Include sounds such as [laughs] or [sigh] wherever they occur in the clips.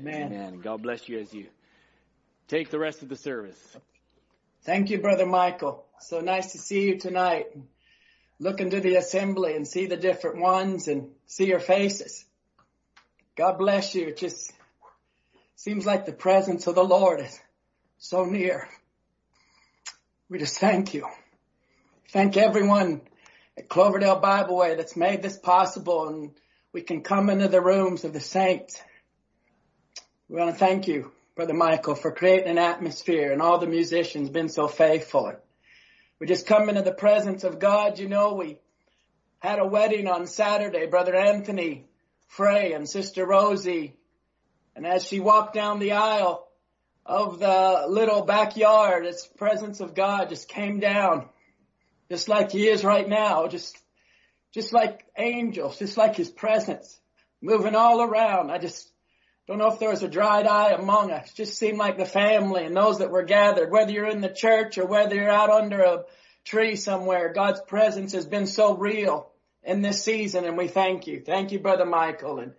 Amen. Amen. God bless you as you take the rest of the service. Thank you, Brother Michael. So nice to see you tonight. Look into the assembly and see the different ones and see your faces. God bless you. It just seems like the presence of the Lord is so near. We just thank you. Thank everyone at Cloverdale Bible Way that's made this possible and we can come into the rooms of the saints. We want to thank you, Brother Michael, for creating an atmosphere and all the musicians been so faithful. We just come into the presence of God. You know, we had a wedding on Saturday, Brother Anthony Frey and Sister Rosie. And as she walked down the aisle of the little backyard, its presence of God just came down, just like he is right now, just, just like angels, just like his presence moving all around. I just don't know if there was a dried eye among us. Just seemed like the family and those that were gathered, whether you're in the church or whether you're out under a tree somewhere, God's presence has been so real in this season and we thank you. Thank you, Brother Michael and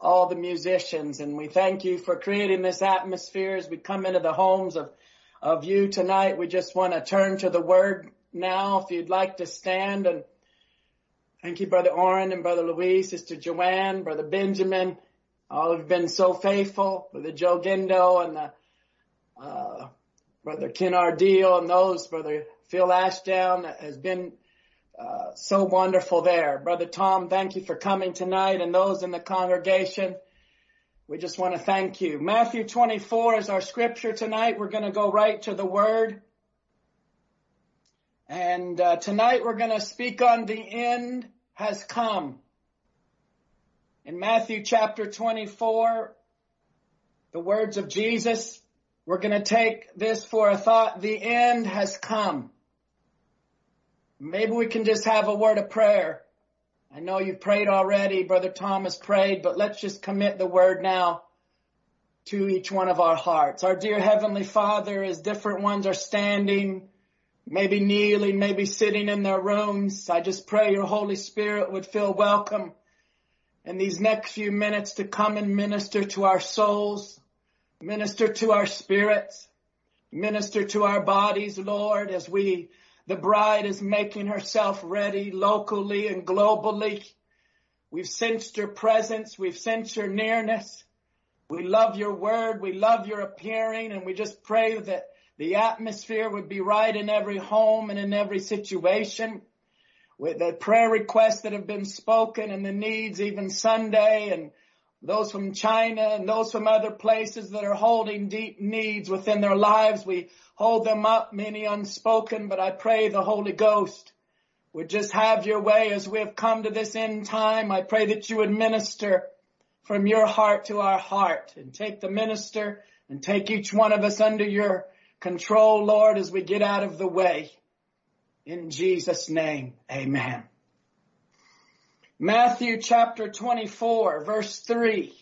all the musicians and we thank you for creating this atmosphere as we come into the homes of, of you tonight. We just want to turn to the word now if you'd like to stand and thank you, Brother Oren and Brother Louise, Sister Joanne, Brother Benjamin. All have been so faithful, Brother Joe Gindo and the, uh, Brother Ken Ardeel and those, Brother Phil Ashdown has been uh, so wonderful there. Brother Tom, thank you for coming tonight and those in the congregation. We just want to thank you. Matthew 24 is our scripture tonight. We're going to go right to the word. And uh, tonight we're going to speak on the end has come. In Matthew chapter 24, the words of Jesus, we're going to take this for a thought. The end has come. Maybe we can just have a word of prayer. I know you've prayed already. Brother Thomas prayed, but let's just commit the word now to each one of our hearts. Our dear Heavenly Father, as different ones are standing, maybe kneeling, maybe sitting in their rooms, I just pray your Holy Spirit would feel welcome in these next few minutes to come and minister to our souls, minister to our spirits, minister to our bodies, Lord, as we the bride is making herself ready locally and globally. We've sensed your presence. We've sensed your nearness. We love your word. We love your appearing and we just pray that the atmosphere would be right in every home and in every situation the prayer requests that have been spoken and the needs even Sunday and those from China and those from other places that are holding deep needs within their lives. We hold them up, many unspoken, but I pray the Holy Ghost would just have your way as we have come to this end time. I pray that you would minister from your heart to our heart and take the minister and take each one of us under your control, Lord, as we get out of the way. In Jesus name, amen. Matthew chapter 24 verse 3.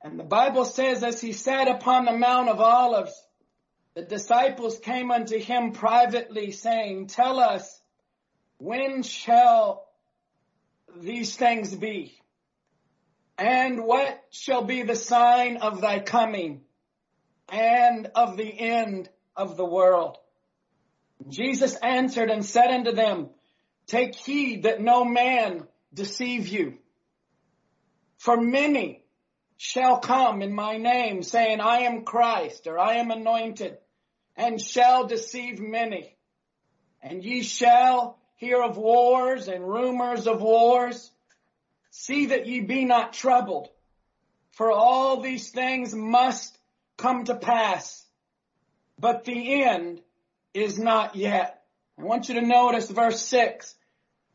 And the Bible says as he sat upon the Mount of Olives, the disciples came unto him privately saying, tell us, when shall these things be? And what shall be the sign of thy coming and of the end of the world? Jesus answered and said unto them, take heed that no man deceive you. For many shall come in my name saying, I am Christ or I am anointed and shall deceive many. And ye shall hear of wars and rumors of wars. See that ye be not troubled for all these things must come to pass, but the end is not yet. I want you to notice verse six.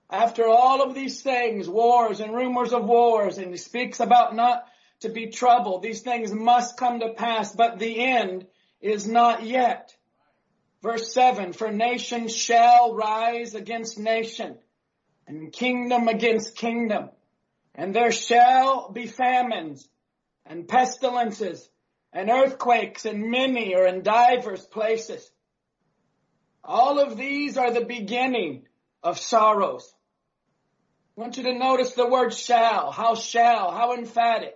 After all of these things, wars and rumors of wars, and he speaks about not to be troubled. These things must come to pass, but the end is not yet. Verse seven, for nation shall rise against nation and kingdom against kingdom. And there shall be famines and pestilences and earthquakes in many or in divers places. All of these are the beginning of sorrows. I want you to notice the word shall. How shall? How emphatic.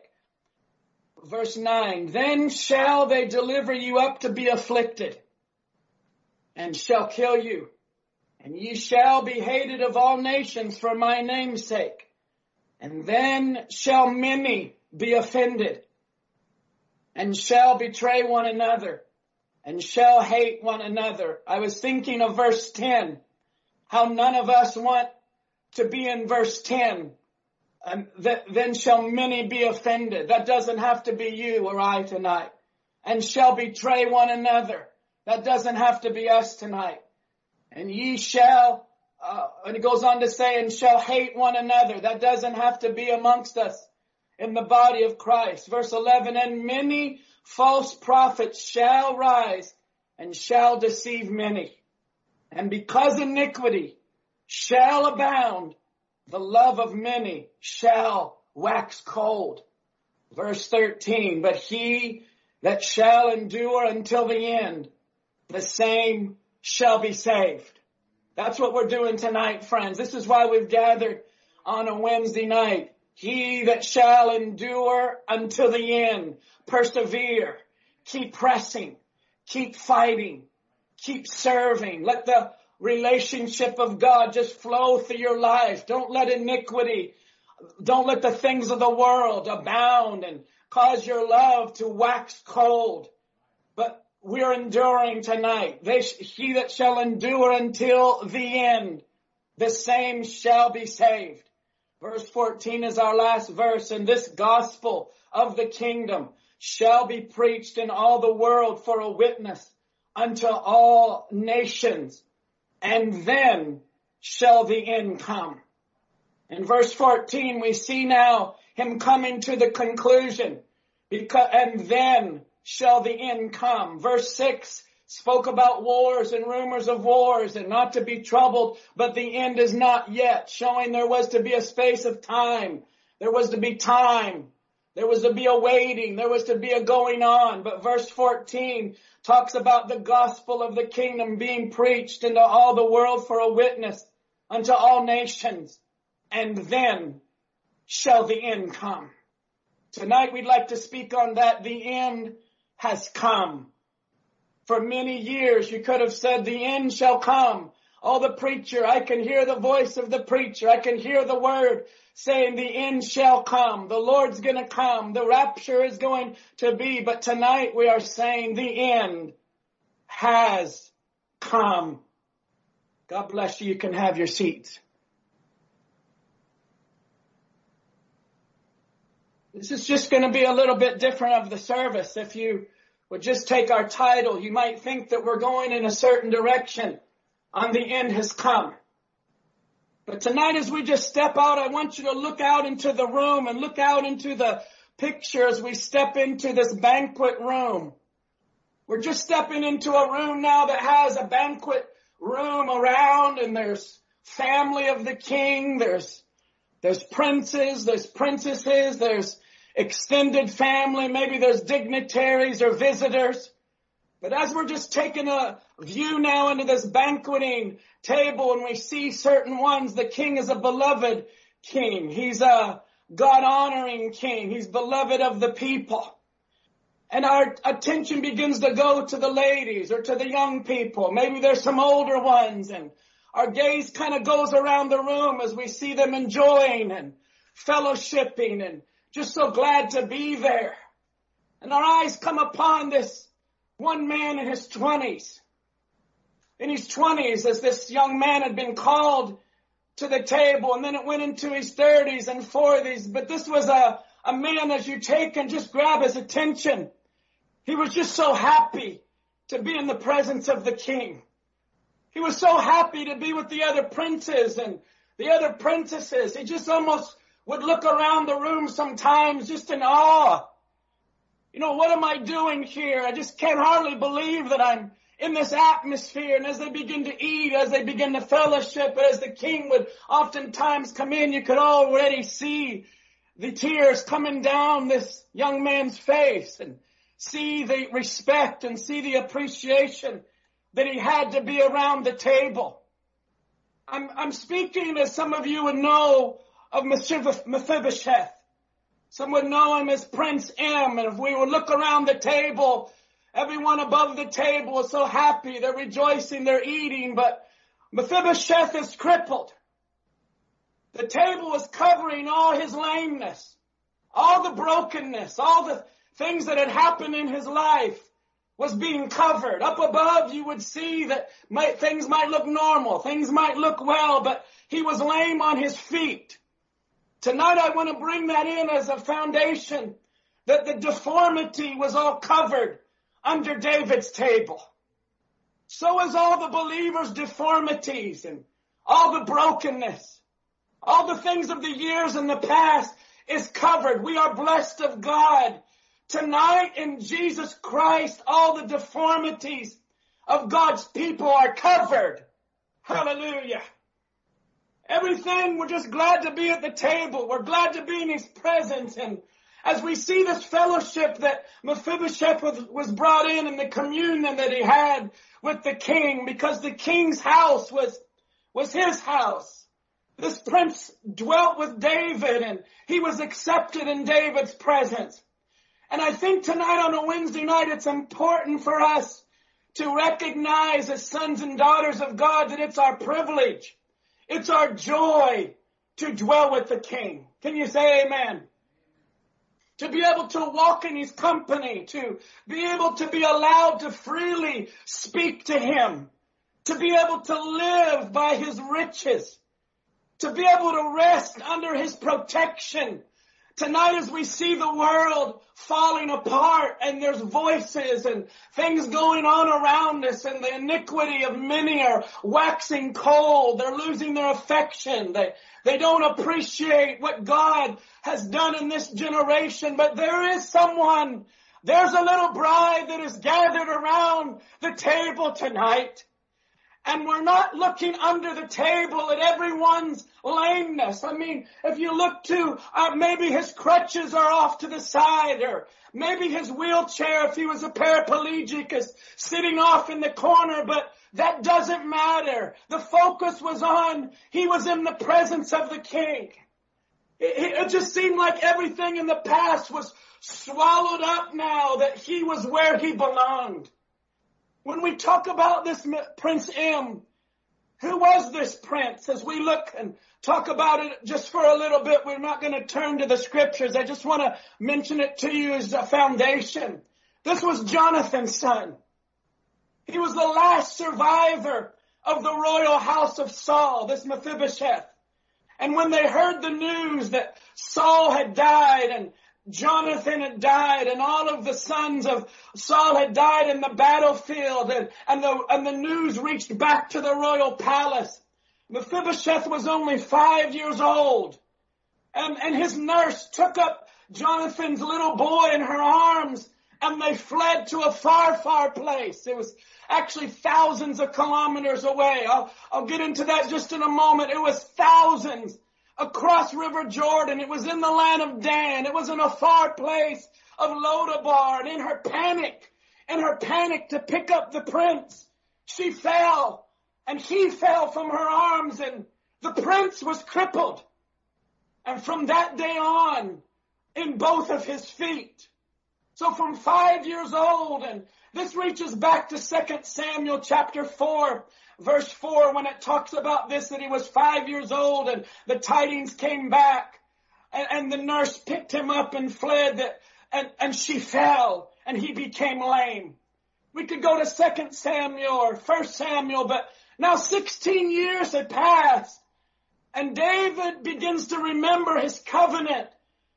Verse 9. Then shall they deliver you up to be afflicted and shall kill you. And ye shall be hated of all nations for my name's sake. And then shall many be offended and shall betray one another and shall hate one another. I was thinking of verse 10, how none of us want to be in verse 10. And th- then shall many be offended. That doesn't have to be you or I tonight. And shall betray one another. That doesn't have to be us tonight. And ye shall, uh, and it goes on to say, and shall hate one another. That doesn't have to be amongst us in the body of Christ. Verse 11, and many false prophets shall rise and shall deceive many. And because iniquity shall abound, the love of many shall wax cold. Verse 13, but he that shall endure until the end, the same shall be saved. That's what we're doing tonight, friends. This is why we've gathered on a Wednesday night. He that shall endure until the end, persevere, keep pressing, keep fighting, keep serving. Let the relationship of God just flow through your life. Don't let iniquity, don't let the things of the world abound and cause your love to wax cold. But we're enduring tonight. They, he that shall endure until the end, the same shall be saved. Verse 14 is our last verse and this gospel of the kingdom shall be preached in all the world for a witness unto all nations and then shall the end come. In verse 14, we see now him coming to the conclusion because, and then shall the end come. Verse 6 spoke about wars and rumors of wars and not to be troubled, but the end is not yet, showing there was to be a space of time. There was to be time. There was to be a waiting. There was to be a going on. But verse 14 talks about the gospel of the kingdom being preached into all the world for a witness unto all nations. And then shall the end come. Tonight we'd like to speak on that. The end has come. For many years you could have said the end shall come. Oh, the preacher, I can hear the voice of the preacher. I can hear the word saying the end shall come. The Lord's gonna come. The rapture is going to be. But tonight we are saying the end has come. God bless you. You can have your seats. This is just going to be a little bit different of the service. If you would just take our title, you might think that we're going in a certain direction on the end has come. But tonight as we just step out, I want you to look out into the room and look out into the picture as we step into this banquet room. We're just stepping into a room now that has a banquet room around and there's family of the king, there's, there's princes, there's princesses, there's extended family, maybe there's dignitaries or visitors. But as we're just taking a view now into this banqueting table and we see certain ones, the king is a beloved king. He's a God honoring king. He's beloved of the people. And our attention begins to go to the ladies or to the young people. Maybe there's some older ones and our gaze kind of goes around the room as we see them enjoying and fellowshipping and just so glad to be there. And our eyes come upon this one man in his twenties. In his twenties, as this young man had been called to the table, and then it went into his thirties and forties. But this was a, a man as you take and just grab his attention. He was just so happy to be in the presence of the king. He was so happy to be with the other princes and the other princesses. He just almost would look around the room sometimes just in awe you know, what am I doing here? I just can't hardly believe that I'm in this atmosphere. And as they begin to eat, as they begin to fellowship, as the king would oftentimes come in, you could already see the tears coming down this young man's face and see the respect and see the appreciation that he had to be around the table. I'm, I'm speaking as some of you would know of Mephibosheth. Some would know him as Prince M. And if we would look around the table, everyone above the table is so happy. They're rejoicing. They're eating. But Mephibosheth is crippled. The table is covering all his lameness, all the brokenness, all the things that had happened in his life was being covered. Up above, you would see that might, things might look normal, things might look well, but he was lame on his feet. Tonight I want to bring that in as a foundation that the deformity was all covered under David's table. So is all the believers' deformities and all the brokenness, all the things of the years and the past is covered. We are blessed of God. Tonight in Jesus Christ, all the deformities of God's people are covered. Hallelujah. Everything, we're just glad to be at the table. We're glad to be in His presence. And as we see this fellowship that Mephibosheth was, brought in and the communion that he had with the king, because the king's house was, was his house. This prince dwelt with David and he was accepted in David's presence. And I think tonight on a Wednesday night, it's important for us to recognize as sons and daughters of God that it's our privilege it's our joy to dwell with the King. Can you say amen? To be able to walk in His company, to be able to be allowed to freely speak to Him, to be able to live by His riches, to be able to rest under His protection, Tonight as we see the world falling apart and there's voices and things going on around us and the iniquity of many are waxing cold. They're losing their affection. They, they don't appreciate what God has done in this generation, but there is someone, there's a little bride that is gathered around the table tonight and we're not looking under the table at everyone's lameness. I mean, if you look to, uh, maybe his crutches are off to the side or maybe his wheelchair, if he was a paraplegic, is sitting off in the corner, but that doesn't matter. The focus was on, he was in the presence of the king. It, it just seemed like everything in the past was swallowed up now that he was where he belonged. When we talk about this Prince M, who was this prince? As we look and talk about it just for a little bit, we're not going to turn to the scriptures. I just want to mention it to you as a foundation. This was Jonathan's son. He was the last survivor of the royal house of Saul, this Mephibosheth. And when they heard the news that Saul had died and Jonathan had died and all of the sons of Saul had died in the battlefield and, and the, and the news reached back to the royal palace. Mephibosheth was only five years old and, and his nurse took up Jonathan's little boy in her arms and they fled to a far, far place. It was actually thousands of kilometers away. I'll, I'll get into that just in a moment. It was thousands across River Jordan. It was in the land of Dan. It was in a far place of Lodabar. And in her panic, in her panic to pick up the prince, she fell and he fell from her arms and the prince was crippled. And from that day on, in both of his feet. So from five years old, and this reaches back to 2 Samuel chapter 4, verse 4 when it talks about this that he was five years old and the tidings came back and, and the nurse picked him up and fled that, and, and she fell and he became lame. We could go to 2 Samuel or 1 Samuel, but now 16 years had passed and David begins to remember his covenant.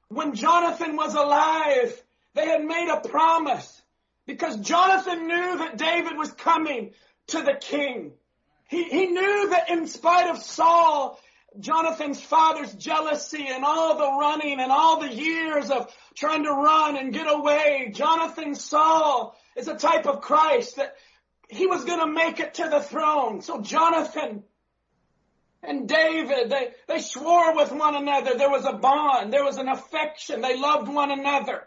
When Jonathan was alive, they had made a promise because Jonathan knew that David was coming to the king. He, he knew that in spite of Saul, Jonathan's father's jealousy and all the running and all the years of trying to run and get away, Jonathan Saul is a type of Christ that he was going to make it to the throne. So Jonathan and David, they, they swore with one another. There was a bond. There was an affection. They loved one another.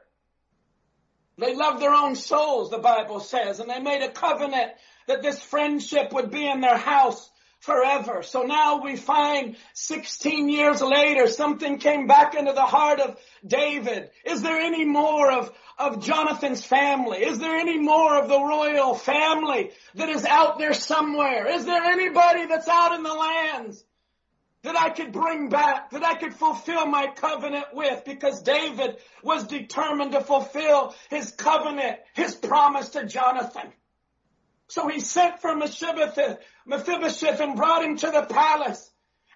They loved their own souls, the Bible says, and they made a covenant that this friendship would be in their house forever. So now we find 16 years later, something came back into the heart of David. Is there any more of, of Jonathan's family? Is there any more of the royal family that is out there somewhere? Is there anybody that's out in the lands that I could bring back, that I could fulfill my covenant with? Because David was determined to fulfill his covenant, his promise to Jonathan. So he sent for Mephibosheth, and brought him to the palace.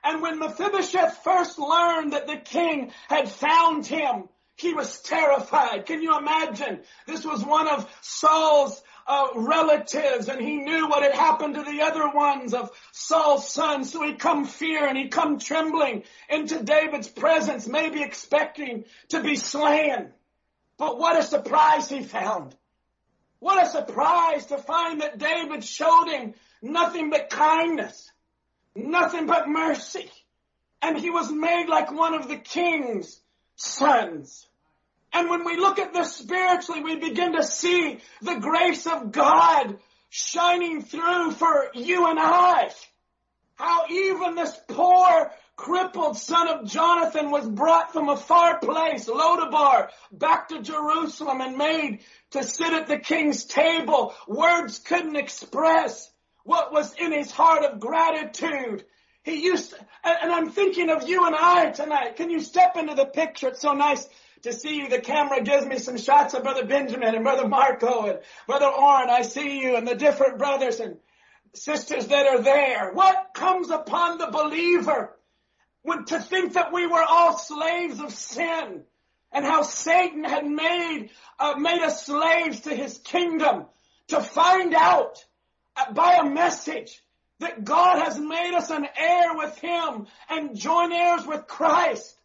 And when Mephibosheth first learned that the king had found him, he was terrified. Can you imagine? This was one of Saul's uh, relatives and he knew what had happened to the other ones of Saul's sons. So he come fear and he come trembling into David's presence, maybe expecting to be slain. But what a surprise he found. What a surprise to find that David showed him nothing but kindness, nothing but mercy. And he was made like one of the king's sons. And when we look at this spiritually, we begin to see the grace of God shining through for you and I. How even this poor crippled son of Jonathan was brought from a far place, Lodabar, back to Jerusalem and made to sit at the king's table. Words couldn't express what was in his heart of gratitude. He used, to, and I'm thinking of you and I tonight. Can you step into the picture? It's so nice to see you. The camera gives me some shots of Brother Benjamin and Brother Marco and Brother Orrin. I see you and the different brothers and sisters that are there. What comes upon the believer to think that we were all slaves of sin and how Satan had made, uh, made us slaves to his kingdom to find out uh, by a message that God has made us an heir with him and joint heirs with Christ.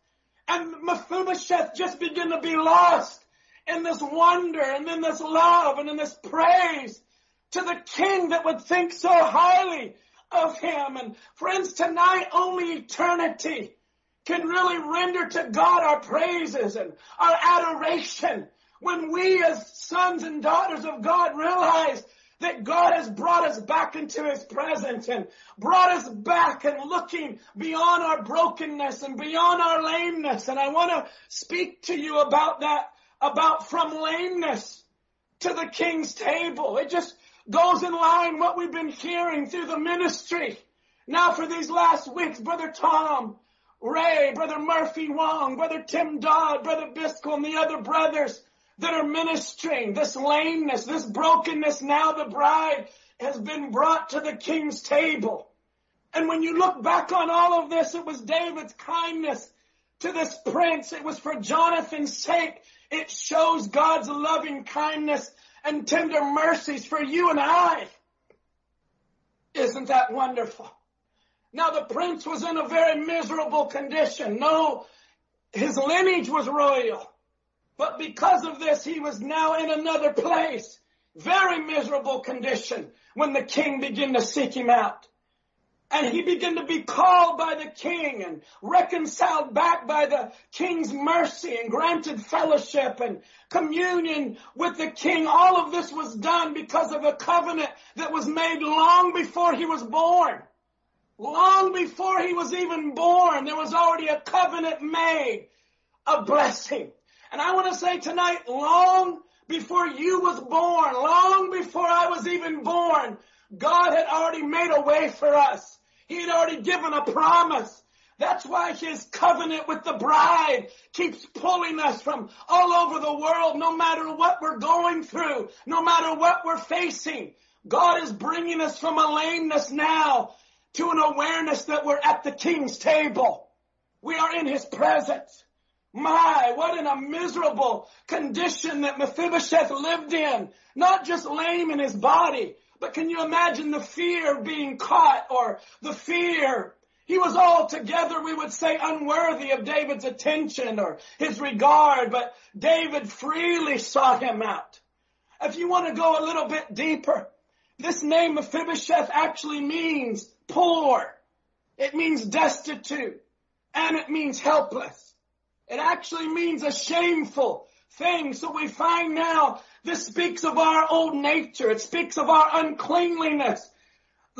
And Mephibosheth just began to be lost in this wonder and in this love and in this praise to the king that would think so highly of him. And friends, tonight only eternity can really render to God our praises and our adoration when we as sons and daughters of God realize that God has brought us back into His presence and brought us back and looking beyond our brokenness and beyond our lameness. And I want to speak to you about that, about from lameness to the King's table. It just goes in line what we've been hearing through the ministry. Now for these last weeks, Brother Tom, Ray, Brother Murphy Wong, Brother Tim Dodd, Brother Biscoe, and the other brothers that are ministering this lameness, this brokenness. Now the bride has been brought to the king's table. And when you look back on all of this, it was David's kindness to this prince. It was for Jonathan's sake. It shows God's loving kindness and tender mercies for you and I. Isn't that wonderful? Now the prince was in a very miserable condition. No, his lineage was royal. But because of this, he was now in another place. Very miserable condition when the king began to seek him out. And he began to be called by the king and reconciled back by the king's mercy and granted fellowship and communion with the king. All of this was done because of a covenant that was made long before he was born. Long before he was even born, there was already a covenant made, a blessing. And I want to say tonight, long before you was born, long before I was even born, God had already made a way for us. He had already given a promise. That's why his covenant with the bride keeps pulling us from all over the world, no matter what we're going through, no matter what we're facing. God is bringing us from a lameness now to an awareness that we're at the king's table. We are in his presence. My, what in a miserable condition that Mephibosheth lived in. Not just lame in his body, but can you imagine the fear of being caught or the fear? He was altogether, we would say, unworthy of David's attention or his regard, but David freely sought him out. If you want to go a little bit deeper, this name Mephibosheth actually means poor. It means destitute and it means helpless. It actually means a shameful thing. So we find now this speaks of our old nature. It speaks of our uncleanliness.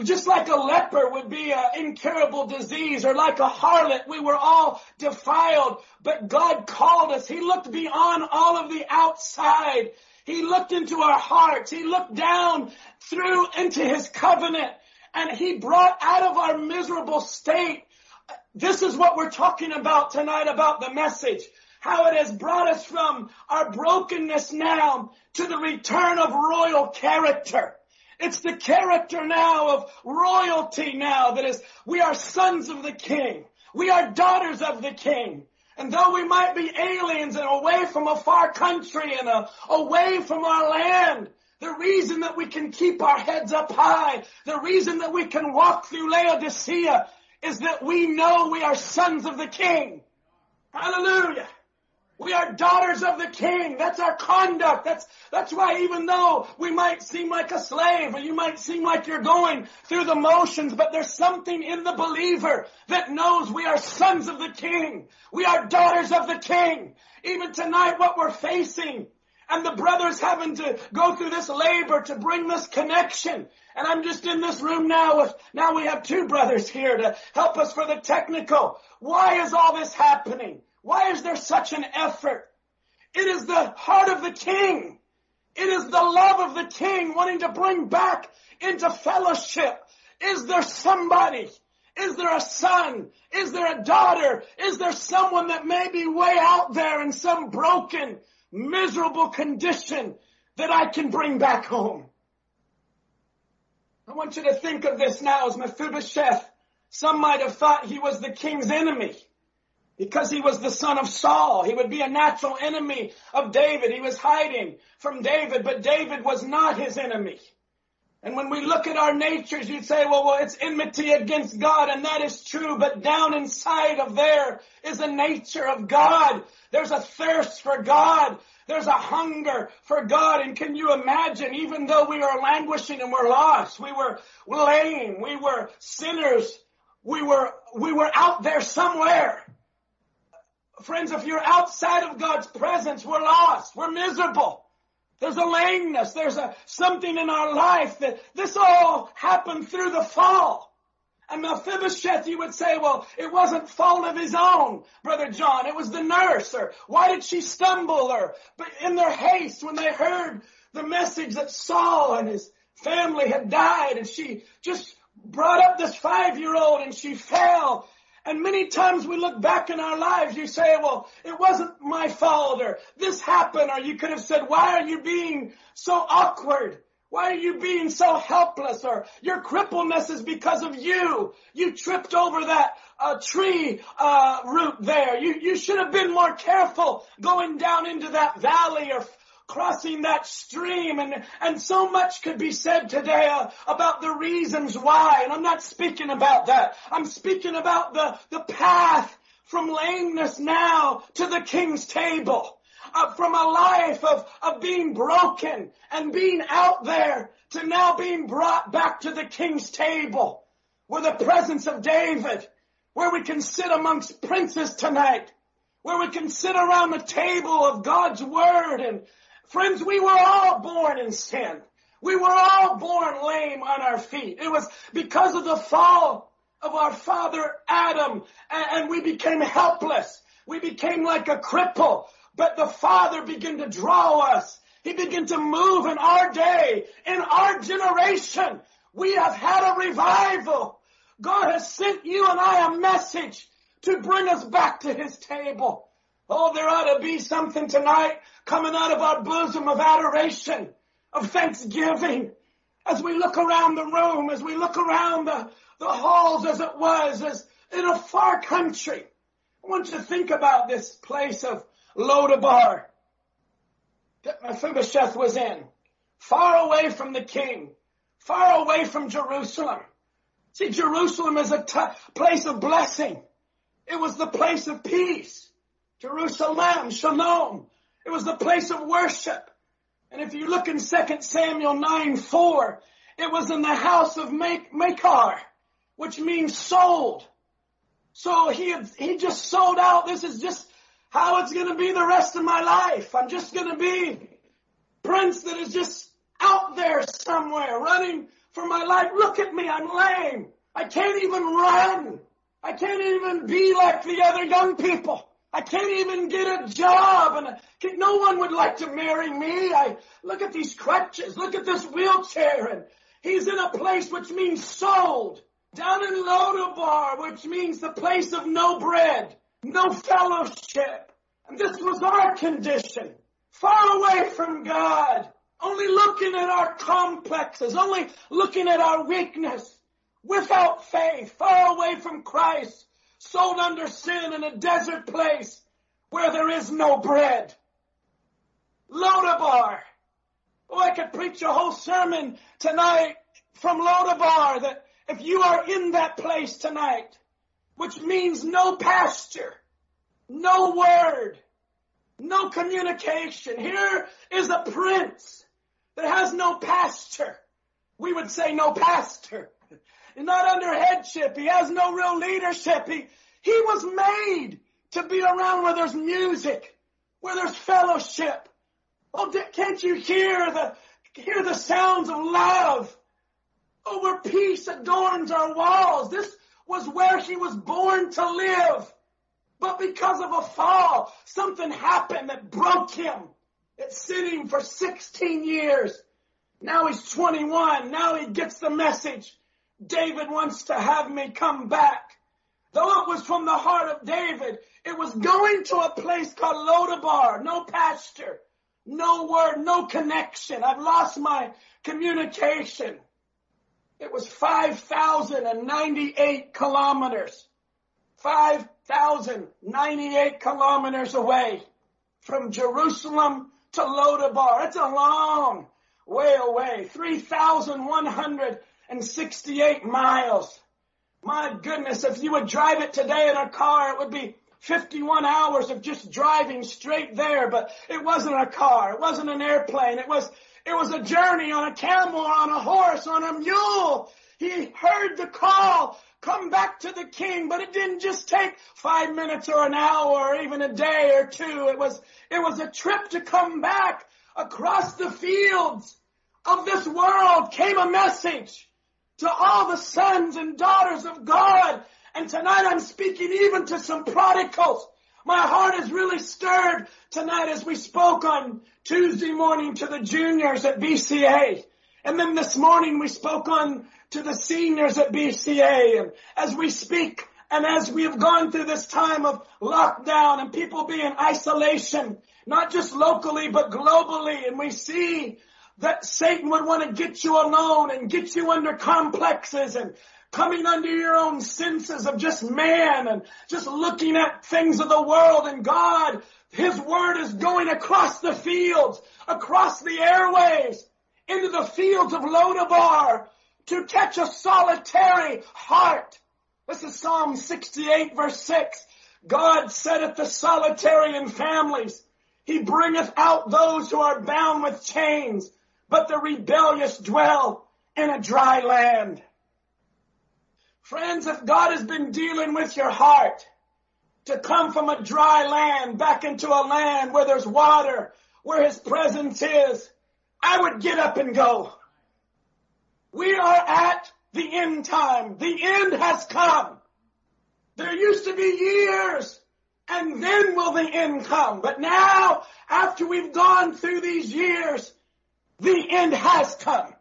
just like a leper would be an incurable disease or like a harlot, we were all defiled, but God called us. He looked beyond all of the outside. He looked into our hearts. He looked down through into his covenant and he brought out of our miserable state. This is what we're talking about tonight about the message. How it has brought us from our brokenness now to the return of royal character. It's the character now of royalty now that is, we are sons of the king. We are daughters of the king. And though we might be aliens and away from a far country and uh, away from our land, the reason that we can keep our heads up high, the reason that we can walk through Laodicea is that we know we are sons of the king. Hallelujah. We are daughters of the king. That's our conduct. That's, that's why even though we might seem like a slave or you might seem like you're going through the motions, but there's something in the believer that knows we are sons of the king. We are daughters of the king. Even tonight what we're facing and the brothers having to go through this labor to bring this connection. And I'm just in this room now with, now we have two brothers here to help us for the technical. Why is all this happening? Why is there such an effort? It is the heart of the king. It is the love of the king wanting to bring back into fellowship. Is there somebody? Is there a son? Is there a daughter? Is there someone that may be way out there in some broken, miserable condition that I can bring back home? I want you to think of this now as Mephibosheth. Some might have thought he was the king's enemy because he was the son of Saul. He would be a natural enemy of David. He was hiding from David, but David was not his enemy. And when we look at our natures, you'd say, well, well, it's enmity against God, and that is true, but down inside of there is a nature of God. There's a thirst for God. There's a hunger for God. And can you imagine, even though we are languishing and we're lost, we were lame, we were sinners, we were, we were out there somewhere. Friends, if you're outside of God's presence, we're lost. We're miserable. There's a lameness. There's a something in our life that this all happened through the fall. And Mephibosheth, you would say, well, it wasn't fault of his own, Brother John. It was the nurse. Or why did she stumble? Or, but in their haste, when they heard the message that Saul and his family had died, and she just brought up this five-year-old and she fell and many times we look back in our lives, you say, well, it wasn't my fault or this happened, or you could have said, why are you being so awkward? Why are you being so helpless? Or your crippleness is because of you. You tripped over that uh, tree uh, root there. You you should have been more careful going down into that valley or crossing that stream and, and so much could be said today uh, about the reasons why. And I'm not speaking about that. I'm speaking about the, the path from lameness now to the king's table. Uh, from a life of, of being broken and being out there to now being brought back to the king's table where the presence of David, where we can sit amongst princes tonight, where we can sit around the table of God's word and, Friends, we were all born in sin. We were all born lame on our feet. It was because of the fall of our father Adam and we became helpless. We became like a cripple, but the father began to draw us. He began to move in our day, in our generation. We have had a revival. God has sent you and I a message to bring us back to his table. Oh, there ought to be something tonight coming out of our bosom of adoration, of thanksgiving. As we look around the room, as we look around the, the halls as it was, as in a far country. I want you to think about this place of Lodabar that Mephibosheth was in. Far away from the king. Far away from Jerusalem. See, Jerusalem is a t- place of blessing. It was the place of peace. Jerusalem, shalom. It was the place of worship. And if you look in 2 Samuel 9, 4, it was in the house of Machir, which means sold. So he he just sold out. This is just how it's going to be the rest of my life. I'm just going to be prince that is just out there somewhere running for my life. Look at me, I'm lame. I can't even run. I can't even be like the other young people. I can't even get a job and I, no one would like to marry me. I look at these crutches, look at this wheelchair and he's in a place which means sold. Down in Lodabar, which means the place of no bread, no fellowship. And this was our condition. Far away from God. Only looking at our complexes, only looking at our weakness. Without faith, far away from Christ sold under sin in a desert place where there is no bread. Lodabar. Oh, I could preach a whole sermon tonight from Lodabar that if you are in that place tonight, which means no pasture, no word, no communication. Here is a prince that has no pasture. We would say no pastor. Not under headship. He has no real leadership. He, he was made to be around where there's music, where there's fellowship. Oh, can't you hear the, hear the sounds of love? Oh, where peace adorns our walls. This was where he was born to live. But because of a fall, something happened that broke him. It's sitting for 16 years. Now he's 21. Now he gets the message. David wants to have me come back. Though it was from the heart of David, it was going to a place called Lodabar, no pasture, no word, no connection. I've lost my communication. It was 5,098 kilometers. 5,098 kilometers away from Jerusalem to Lodabar. It's a long way away. 3,168 miles. My goodness, if you would drive it today in a car, it would be 51 hours of just driving straight there, but it wasn't a car. It wasn't an airplane. It was, it was a journey on a camel, on a horse, on a mule. He heard the call, come back to the king, but it didn't just take five minutes or an hour or even a day or two. It was, it was a trip to come back across the fields of this world came a message to all the sons and daughters of God. And tonight I'm speaking even to some prodigals. My heart is really stirred tonight as we spoke on Tuesday morning to the juniors at BCA. And then this morning we spoke on to the seniors at BCA. And as we speak and as we have gone through this time of lockdown and people being isolation, not just locally, but globally, and we see that Satan would want to get you alone and get you under complexes and coming under your own senses of just man and just looking at things of the world and God, His word is going across the fields, across the airways, into the fields of Lodabar to catch a solitary heart. This is Psalm 68 verse 6. God setteth the solitary in families. He bringeth out those who are bound with chains but the rebellious dwell in a dry land. Friends, if God has been dealing with your heart to come from a dry land back into a land where there's water, where his presence is, I would get up and go. We are at the end time. The end has come. There used to be years and then will the end come. But now, after we've gone through these years, the end has come.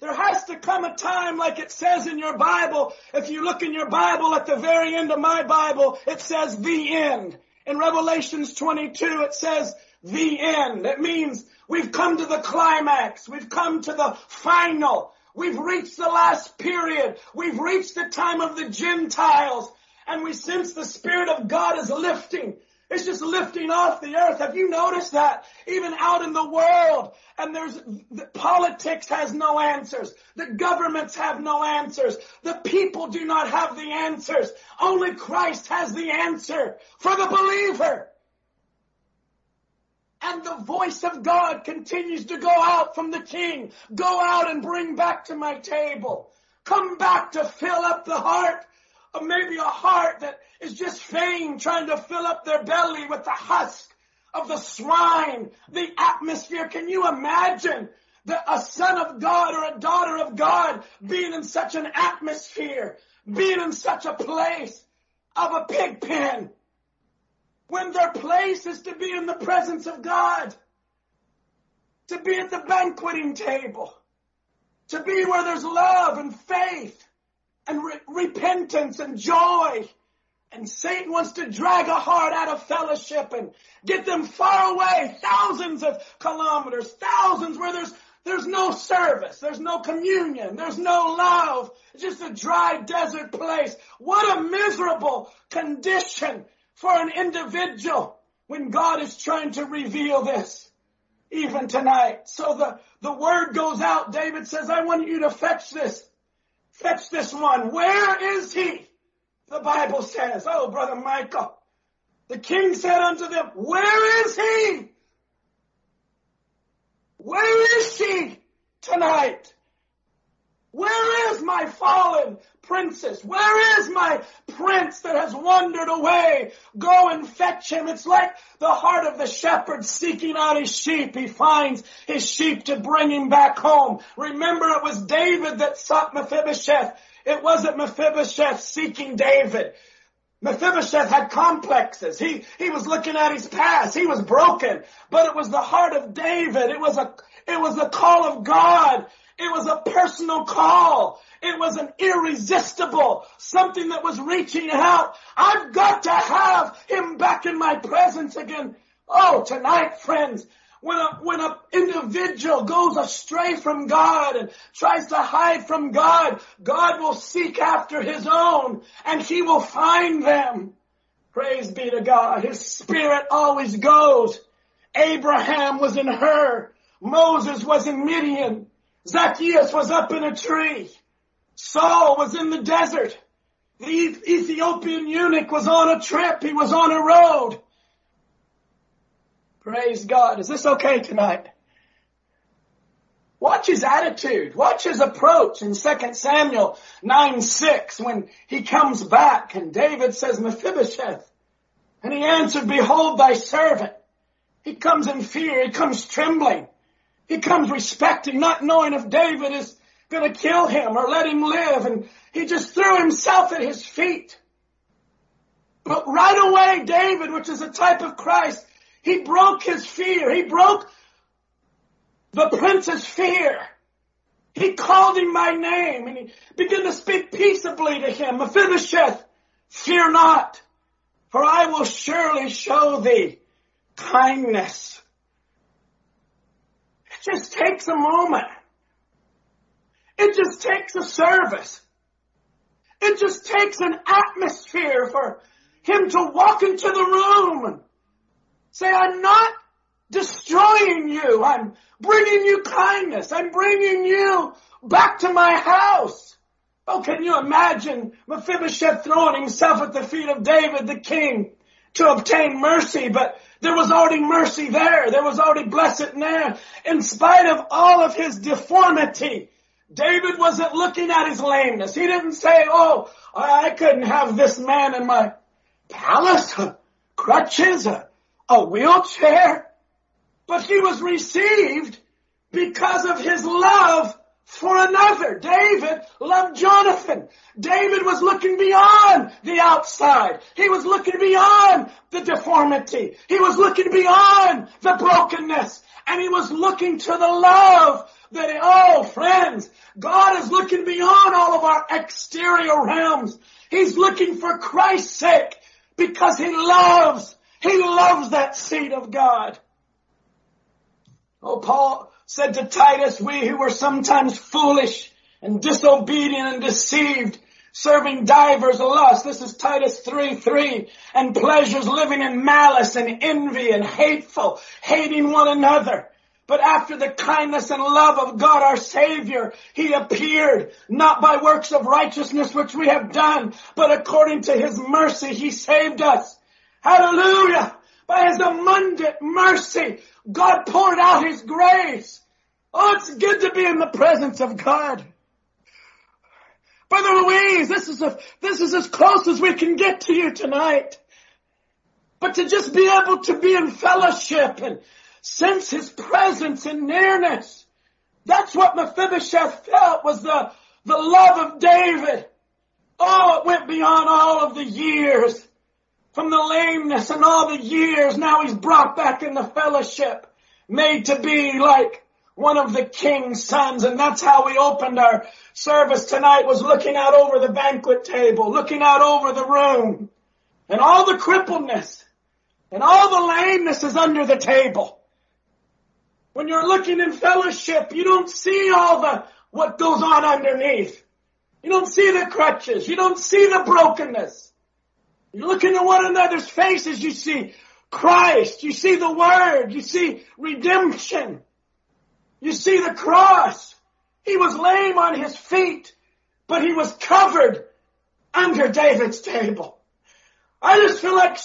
There has to come a time like it says in your Bible. If you look in your Bible at the very end of my Bible, it says the end. In Revelations 22, it says the end. It means we've come to the climax. We've come to the final. We've reached the last period. We've reached the time of the Gentiles and we sense the Spirit of God is lifting. It's just lifting off the earth. Have you noticed that? Even out in the world, and there's, the politics has no answers. The governments have no answers. The people do not have the answers. Only Christ has the answer for the believer. And the voice of God continues to go out from the king. Go out and bring back to my table. Come back to fill up the heart maybe a heart that is just vain, trying to fill up their belly with the husk of the swine, the atmosphere. Can you imagine that a son of God or a daughter of God being in such an atmosphere, being in such a place of a pig pen when their place is to be in the presence of God, to be at the banqueting table, to be where there's love and faith and re- repentance and joy. And Satan wants to drag a heart out of fellowship and get them far away, thousands of kilometers, thousands where there's there's no service. There's no communion. There's no love. It's just a dry desert place. What a miserable condition for an individual when God is trying to reveal this even tonight. So the, the word goes out. David says, I want you to fetch this. Fetch this one. Where is he? The Bible says, oh, brother Michael, the king said unto them, where is he? Where is she tonight? Where is my fallen princess? Where is my prince that has wandered away? Go and fetch him. It's like the heart of the shepherd seeking out his sheep. He finds his sheep to bring him back home. Remember it was David that sought Mephibosheth. It wasn't Mephibosheth seeking David. Mephibosheth had complexes. He, he was looking at his past. He was broken. But it was the heart of David. It was a, it was the call of God. It was a personal call. It was an irresistible, something that was reaching out. I've got to have him back in my presence again. Oh, tonight, friends, when a, when an individual goes astray from God and tries to hide from God, God will seek after his own and he will find them. Praise be to God. His spirit always goes. Abraham was in Ur. Moses was in Midian. Zacchaeus was up in a tree. Saul was in the desert. The Ethiopian eunuch was on a trip. He was on a road. Praise God. Is this okay tonight? Watch his attitude. Watch his approach in 2 Samuel 9, 6 when he comes back and David says, Mephibosheth. And he answered, behold thy servant. He comes in fear. He comes trembling. He comes respecting, not knowing if David is going to kill him or let him live. And he just threw himself at his feet. But right away, David, which is a type of Christ, he broke his fear. He broke the prince's fear. He called him by name and he began to speak peaceably to him. Mephibosheth, fear not, for I will surely show thee kindness. Just takes a moment. It just takes a service. It just takes an atmosphere for him to walk into the room and Say, I'm not destroying you. I'm bringing you kindness. I'm bringing you back to my house. Oh, can you imagine Mephibosheth throwing himself at the feet of David the king to obtain mercy, but there was already mercy there. There was already blessed there. In spite of all of his deformity, David wasn't looking at his lameness. He didn't say, oh, I couldn't have this man in my palace. Crutches, a wheelchair, but he was received because of his love for another. David loved Jonathan. David was looking beyond the outside. He was looking beyond the deformity. He was looking beyond the brokenness. And he was looking to the love that, oh friends, God is looking beyond all of our exterior realms. He's looking for Christ's sake because he loves he loves that seed of God. Oh, Paul said to Titus, we who were sometimes foolish and disobedient and deceived, serving divers lusts. This is Titus 3, 3. And pleasures living in malice and envy and hateful, hating one another. But after the kindness and love of God our Savior, He appeared, not by works of righteousness which we have done, but according to His mercy He saved us Hallelujah. By His abundant mercy, God poured out His grace. Oh, it's good to be in the presence of God. Brother Louise, this is a, this is as close as we can get to you tonight. But to just be able to be in fellowship and sense His presence and nearness. That's what Mephibosheth felt was the, the love of David. Oh, it went beyond all of the years. From the lameness and all the years, now he's brought back in the fellowship, made to be like one of the king's sons. And that's how we opened our service tonight was looking out over the banquet table, looking out over the room and all the crippledness and all the lameness is under the table. When you're looking in fellowship, you don't see all the, what goes on underneath. You don't see the crutches. You don't see the brokenness. You look into one another's faces, you see Christ. You see the Word. You see redemption. You see the cross. He was lame on his feet, but he was covered under David's table. I just feel like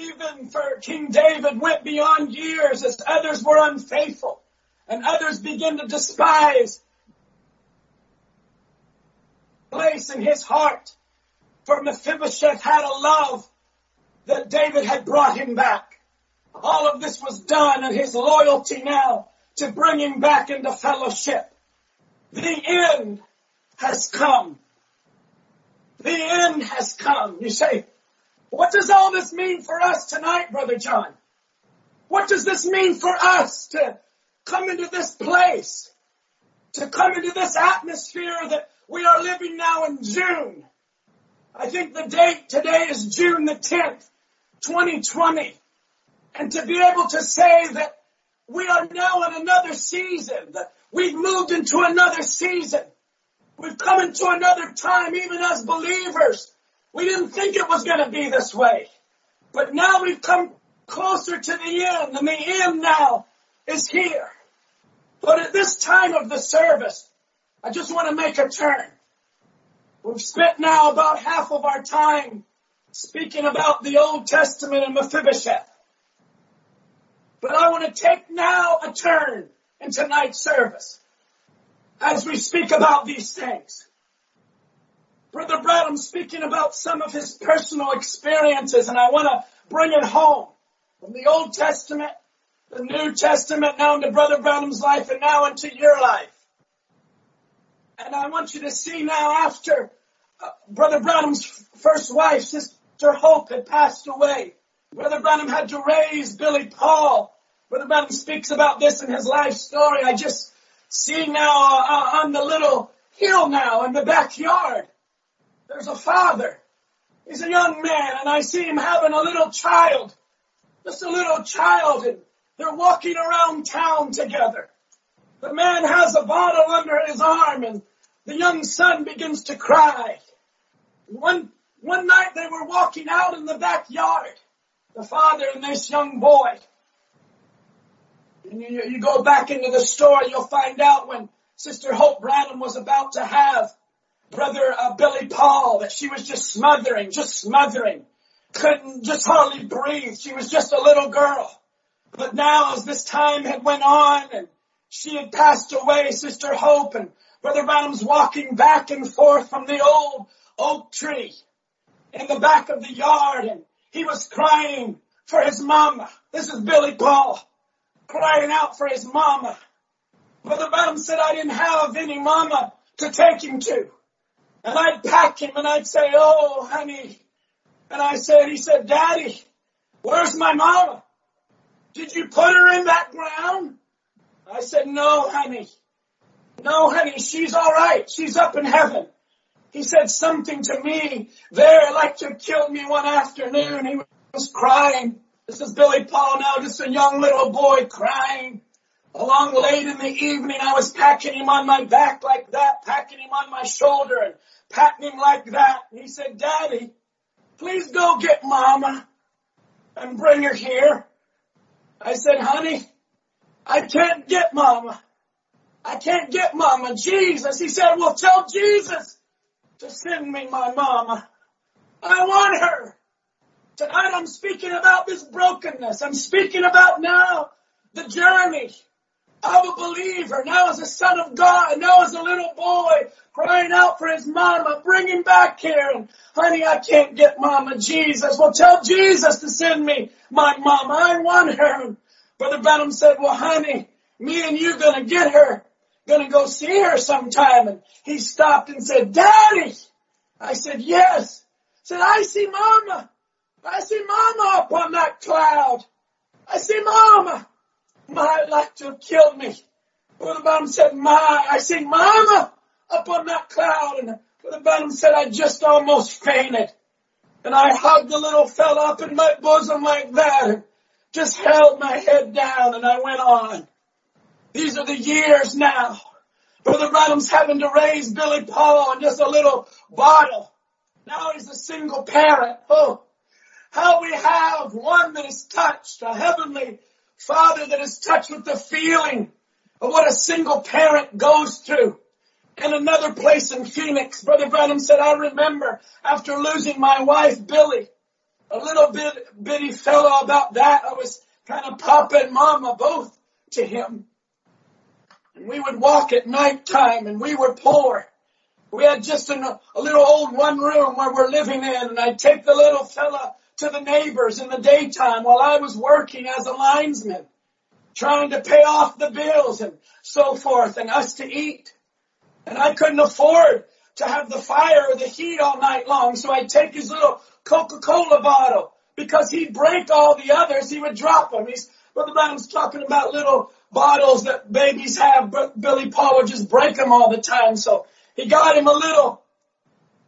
even for King David went beyond years as others were unfaithful and others began to despise place in his heart. For Mephibosheth had a love that David had brought him back. All of this was done and his loyalty now to bring him back into fellowship. The end has come. The end has come. You say, what does all this mean for us tonight, Brother John? What does this mean for us to come into this place, to come into this atmosphere that we are living now in June? I think the date today is June the 10th, 2020. And to be able to say that we are now in another season, that we've moved into another season. We've come into another time, even as believers, we didn't think it was going to be this way. But now we've come closer to the end and the end now is here. But at this time of the service, I just want to make a turn. We've spent now about half of our time speaking about the Old Testament and Mephibosheth. But I want to take now a turn in tonight's service as we speak about these things. Brother Branham speaking about some of his personal experiences and I want to bring it home from the Old Testament, the New Testament, now into Brother Branham's life and now into your life. And I want you to see now after uh, Brother Branham's first wife, Sister Hope, had passed away. Brother Branham had to raise Billy Paul. Brother Branham speaks about this in his life story. I just see now uh, on the little hill now in the backyard there's a father. He's a young man and I see him having a little child. Just a little child and they're walking around town together. The man has a bottle under his arm and the young son begins to cry. One, one night they were walking out in the backyard, the father and this young boy. And you, you go back into the story, you'll find out when Sister Hope Branham was about to have brother uh, Billy Paul that she was just smothering, just smothering. Couldn't just hardly breathe. She was just a little girl. But now as this time had went on and she had passed away, Sister Hope and Brother Branham's walking back and forth from the old oak tree in the back of the yard and he was crying for his mama. This is Billy Paul crying out for his mama. Brother Branham said I didn't have any mama to take him to. And I'd pack him and I'd say, oh, honey. And I said, he said, daddy, where's my mama? Did you put her in that ground? I said, no, honey. No, honey, she's all right. She's up in heaven. He said something to me there like to kill me one afternoon. He was crying. This is Billy Paul now, just a young little boy crying. Along late in the evening, I was packing him on my back like that, packing him on my shoulder and patting him like that. And he said, Daddy, please go get mama and bring her here. I said, honey, I can't get mama. I can't get mama. Jesus. He said, well, tell Jesus to send me my mama. I want her. Tonight I'm speaking about this brokenness. I'm speaking about now the journey of a believer, now as a son of God, now as a little boy crying out for his mama, bring him back here. And honey, I can't get mama Jesus. Well, tell Jesus to send me my mama. I want her. Brother Branham said, well, honey, me and you gonna get her, gonna go see her sometime. And he stopped and said, daddy. I said, yes. said, I see mama. I see mama up on that cloud. I see mama. Might like to have killed me. Brother Branham said, my, I see mama up on that cloud. And Brother Branham said, I just almost fainted. And I hugged the little fella up in my bosom like that and just held my head down and I went on. These are the years now. Brother Branham's having to raise Billy Paul in just a little bottle. Now he's a single parent. Oh, how we have one that is touched, a heavenly father that is touched with the feeling of what a single parent goes through. In another place in Phoenix, Brother Branham said, I remember after losing my wife, Billy, a little bit bitty fellow about that, I was kind of papa and mama both to him. And we would walk at night time and we were poor. We had just a, a little old one room where we're living in and I'd take the little fella to the neighbors in the daytime while I was working as a linesman, trying to pay off the bills and so forth and us to eat. And I couldn't afford to have the fire or the heat all night long, so I'd take his little Coca-Cola bottle because he'd break all the others, he would drop them. He's, Brother Branham's talking about little bottles that babies have, but Billy Paul would just break them all the time. So he got him a little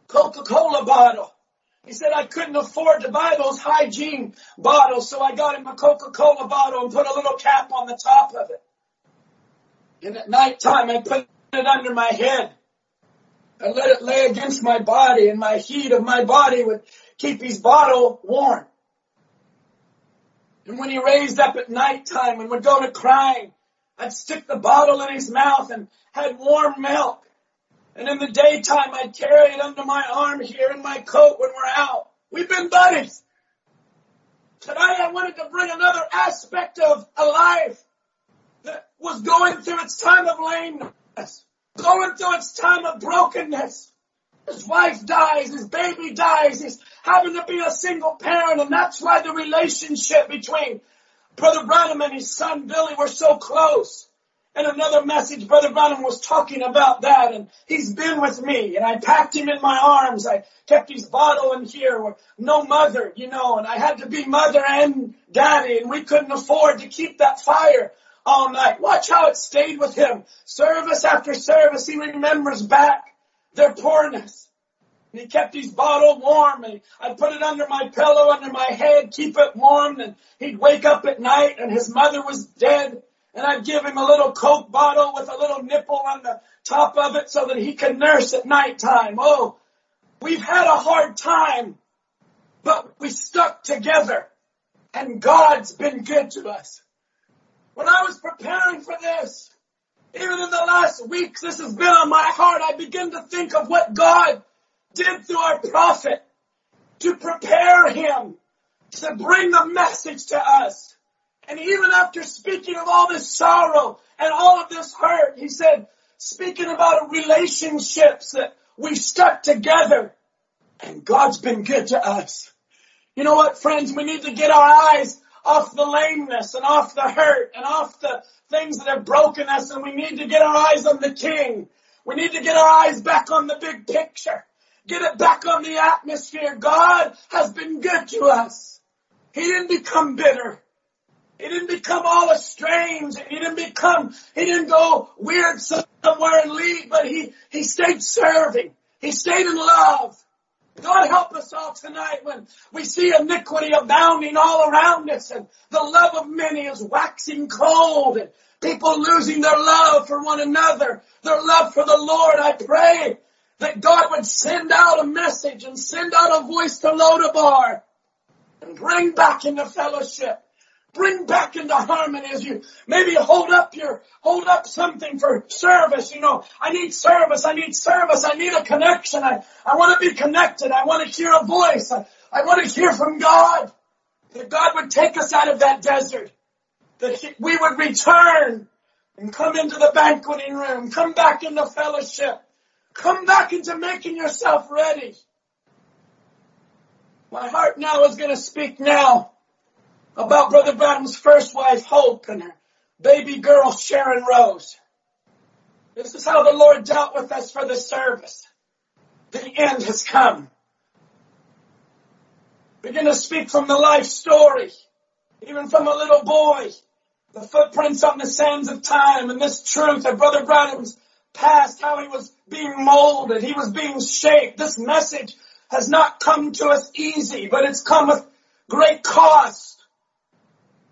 Coca-Cola bottle. He said I couldn't afford to buy those hygiene bottles, so I got him a Coca-Cola bottle and put a little cap on the top of it. And at night time, I put it under my head. I let it lay against my body and my heat of my body would keep his bottle warm. And when he raised up at night time and would go to crying, I'd stick the bottle in his mouth and had warm milk and in the daytime, I'd carry it under my arm here in my coat when we're out. We've been buddies. Tonight I wanted to bring another aspect of a life that was going through its time of lameness, going through its time of brokenness. His wife dies, his baby dies, he's having to be a single parent, and that's why the relationship between Brother Branham and his son Billy were so close. And another message, Brother Branham was talking about that and he's been with me and I packed him in my arms. I kept his bottle in here with no mother, you know, and I had to be mother and daddy and we couldn't afford to keep that fire all night. Watch how it stayed with him. Service after service, he remembers back their poorness. And he kept his bottle warm and I'd put it under my pillow, under my head, keep it warm and he'd wake up at night and his mother was dead and I'd give him a little Coke bottle with a little nipple on the top of it so that he could nurse at nighttime. Oh, we've had a hard time, but we stuck together and God's been good to us. When I was preparing for this, even in the last weeks, this has been on my heart. I begin to think of what God did through our prophet to prepare him to bring the message to us. And even after speaking of all this sorrow and all of this hurt, he said, speaking about relationships that we stuck together and God's been good to us. You know what, friends? We need to get our eyes off the lameness and off the hurt and off the things that have broken us and we need to get our eyes on the King. We need to get our eyes back on the big picture. Get it back on the atmosphere. God has been good to us. He didn't become bitter. He didn't become all estranged. He didn't become, he didn't go weird somewhere and leave, but he, he stayed serving. He stayed in love. God help us all tonight when we see iniquity abounding all around us and the love of many is waxing cold and people losing their love for one another, their love for the Lord. I pray that God would send out a message and send out a voice to Lodabar and bring back into fellowship bring back into harmony as you maybe hold up your, hold up something for service. You know, I need service. I need service. I need a connection. I, I want to be connected. I want to hear a voice. I, I want to hear from God. That God would take us out of that desert. That he, we would return and come into the banqueting room. Come back into fellowship. Come back into making yourself ready. My heart now is going to speak now about Brother Branham's first wife, Hope, and her baby girl, Sharon Rose. This is how the Lord dealt with us for the service. The end has come. Begin to speak from the life story, even from a little boy, the footprints on the sands of time, and this truth of Brother Branham's past, how he was being molded, he was being shaped. This message has not come to us easy, but it's come with great cost.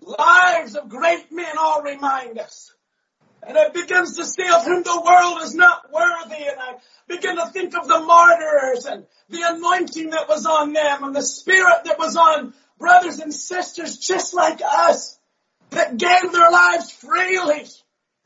Lives of great men all remind us. And I begins to see of whom the world is not worthy. And I begin to think of the martyrs and the anointing that was on them and the spirit that was on brothers and sisters just like us that gave their lives freely.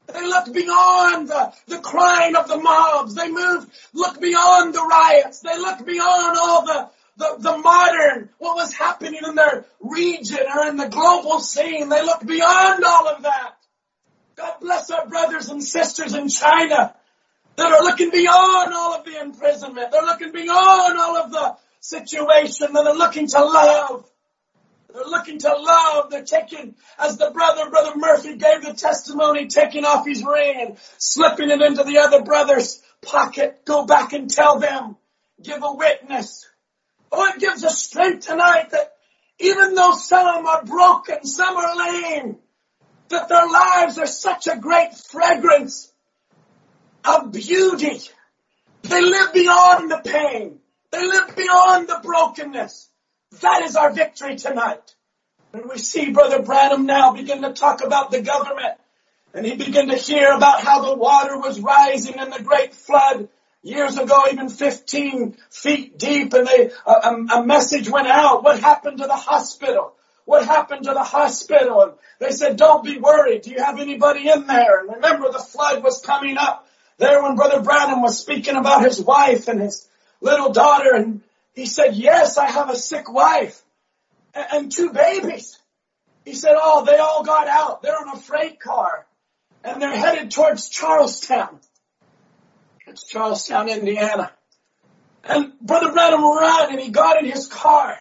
They looked beyond the, the crying of the mobs. They moved, looked beyond the riots. They looked beyond all the, the, the modern, what was happening in their region or in the global scene. They look beyond all of that. God bless our brothers and sisters in China that are looking beyond all of the imprisonment. They're looking beyond all of the situation that are looking to love. They're looking to love. They're taking, as the brother, brother Murphy gave the testimony, taking off his ring and slipping it into the other brother's pocket. Go back and tell them. Give a witness. Oh, it gives us strength tonight that even though some are broken, some are lame, that their lives are such a great fragrance of beauty. They live beyond the pain. They live beyond the brokenness. That is our victory tonight. And we see Brother Branham now begin to talk about the government and he began to hear about how the water was rising in the great flood years ago, even 15 feet deep, and they, a, a, message went out. What happened to the hospital? What happened to the hospital? And they said, don't be worried. Do you have anybody in there? And remember the flood was coming up there when Brother Branham was speaking about his wife and his little daughter. And he said, yes, I have a sick wife and, and two babies. He said, oh, they all got out. They're on a freight car and they're headed towards Charlestown. Charlestown, Indiana. And Brother Branham ran and he got in his car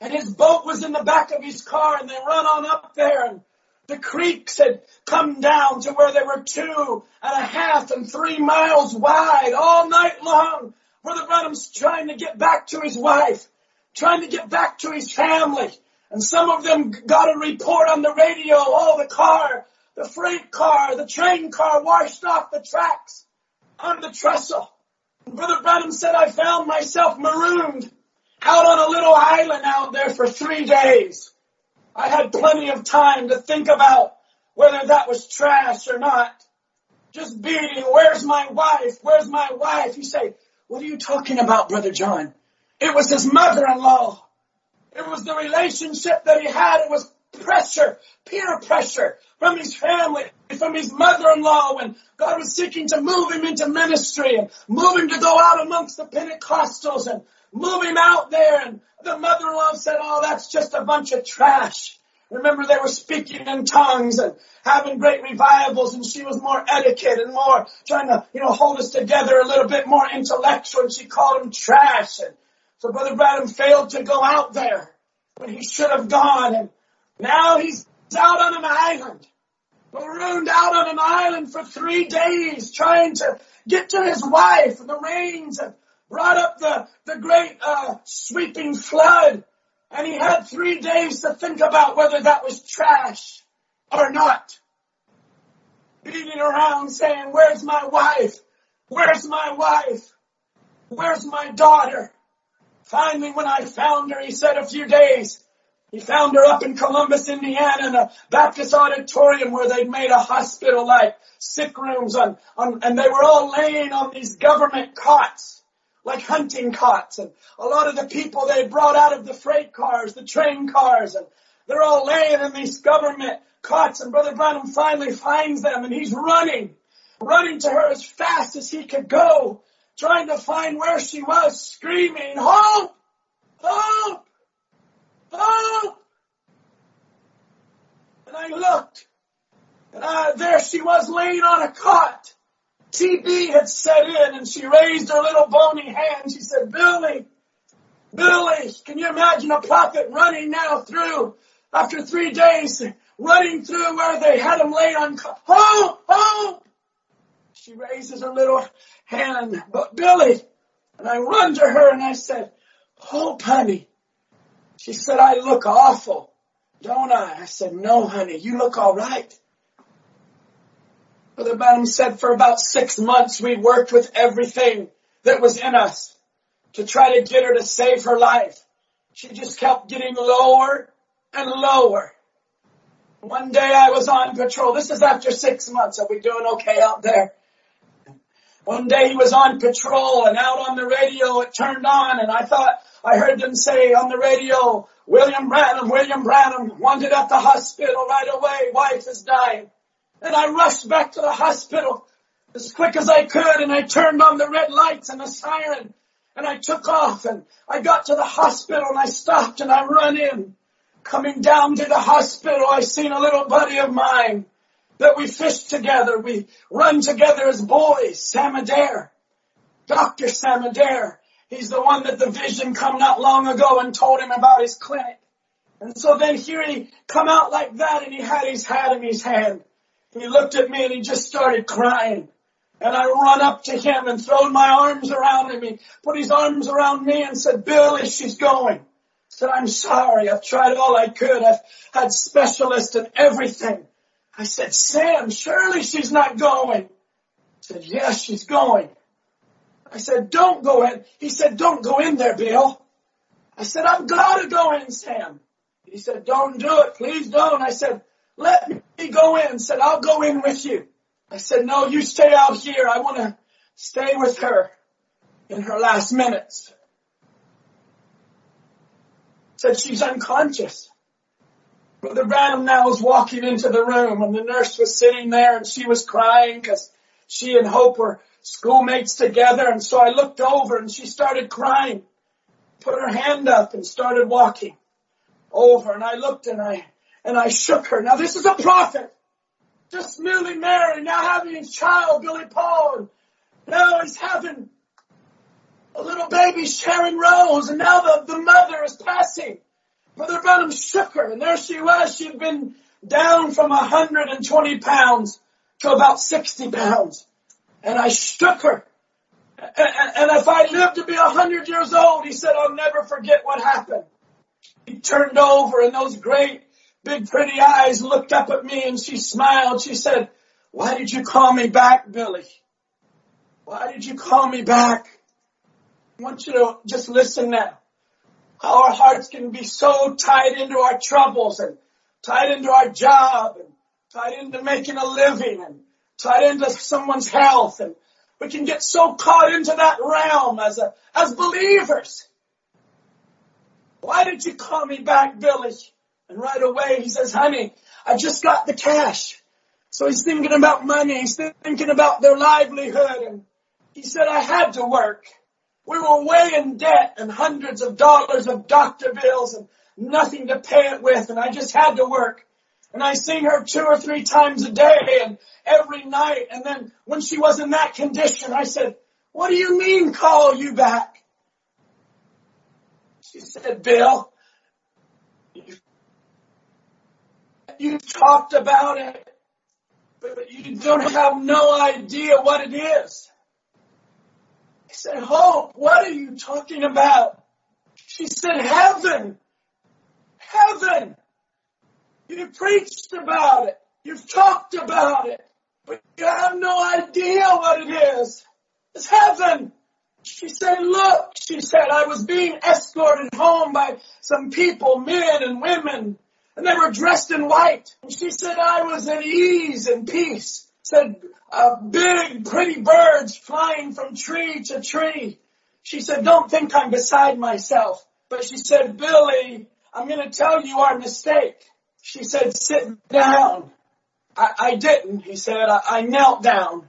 and his boat was in the back of his car and they run on up there and the creeks had come down to where they were two and a half and three miles wide all night long. Brother Branham's trying to get back to his wife, trying to get back to his family. And some of them got a report on the radio, oh, the car, the freight car, the train car washed off the tracks on the trestle. Brother Branham said I found myself marooned out on a little island out there for three days. I had plenty of time to think about whether that was trash or not. Just beating, where's my wife? Where's my wife? You say, what are you talking about, Brother John? It was his mother-in-law. It was the relationship that he had. It was pressure, peer pressure from his family, from his mother-in-law when God was seeking to move him into ministry and move him to go out amongst the Pentecostals and move him out there. And the mother-in-law said, oh, that's just a bunch of trash. Remember they were speaking in tongues and having great revivals and she was more etiquette and more trying to, you know, hold us together a little bit more intellectual and she called him trash. And so Brother Branham failed to go out there when he should have gone and now he's out on an island, marooned out on an island for three days trying to get to his wife. The rains have brought up the, the great uh, sweeping flood. And he had three days to think about whether that was trash or not. Beating around saying, where's my wife? Where's my wife? where's my daughter? Finally, when I found her, he said a few days, he found her up in Columbus, Indiana in a Baptist auditorium where they'd made a hospital like sick rooms on, on, and they were all laying on these government cots, like hunting cots. And a lot of the people they brought out of the freight cars, the train cars, and they're all laying in these government cots. And Brother Branham finally finds them and he's running, running to her as fast as he could go, trying to find where she was, screaming, hope, hope, Oh! And I looked, and I, there she was laying on a cot. TB had set in, and she raised her little bony hand. She said, Billy, Billy, can you imagine a prophet running now through, after three days, running through where they had him laid on cot. Oh, oh! She raises her little hand, but Billy, and I run to her and I said, Oh, honey, she said, I look awful, don't I? I said, no, honey, you look all right. Brother Branham said for about six months we worked with everything that was in us to try to get her to save her life. She just kept getting lower and lower. One day I was on patrol. This is after six months. Are we doing okay out there? One day he was on patrol and out on the radio it turned on and I thought, I heard them say on the radio, William Branham, William Branham wanted at the hospital right away. Wife is dying. And I rushed back to the hospital as quick as I could and I turned on the red lights and the siren and I took off and I got to the hospital and I stopped and I run in. Coming down to the hospital, I seen a little buddy of mine that we fished together. We run together as boys, Sam Adair. Dr. Sam Adair. He's the one that the vision come not long ago and told him about his clinic. And so then here he come out like that and he had his hat in his hand. He looked at me and he just started crying. And I run up to him and throw my arms around him. He put his arms around me and said, Billy, she's going. I said, I'm sorry. I've tried all I could. I've had specialists and everything. I said, Sam, surely she's not going. He said, yes, she's going. I said, don't go in. He said, don't go in there, Bill. I said, I'm to go in, Sam. He said, don't do it. Please don't. I said, let me go in. Said, I'll go in with you. I said, no, you stay out here. I want to stay with her in her last minutes. Said she's unconscious. Brother Branham now was walking into the room and the nurse was sitting there and she was crying because she and Hope were schoolmates together. And so I looked over and she started crying, put her hand up and started walking over. And I looked and I, and I shook her. Now this is a prophet. Just newly married, now having his child, Billy Paul. And now he's having a little baby, Sharon Rose. And now the, the mother is passing. Brother Branham shook her and there she was. She'd been down from 120 pounds to about 60 pounds and I shook her. And, if I live to be a hundred years old, he said, I'll never forget what happened. He turned over and those great big pretty eyes looked up at me and she smiled. She said, why did you call me back, Billy? Why did you call me back? I want you to just listen now. Our hearts can be so tied into our troubles and tied into our job and tied into making a living and tied into someone's health and we can get so caught into that realm as a, as believers. Why did you call me back, Billy? And right away he says, honey, I just got the cash. So he's thinking about money. He's thinking about their livelihood. And he said, I had to work. We were way in debt and hundreds of dollars of doctor bills and nothing to pay it with. And I just had to work. And I seen her two or three times a day and every night. And then when she was in that condition, I said, what do you mean call you back? She said, Bill, you, you talked about it, but you don't have no idea what it is. Said, Hope, what are you talking about? She said, heaven, heaven. You preached about it. You've talked about it. But you have no idea what it is. It's heaven. She said, look, she said, I was being escorted home by some people, men and women, and they were dressed in white. And she said, I was at ease and peace. Said, uh, big, pretty birds flying from tree to tree. She said, don't think I'm beside myself. But she said, Billy, I'm going to tell you our mistake. She said, sit down. I, I didn't, he said. I, I knelt down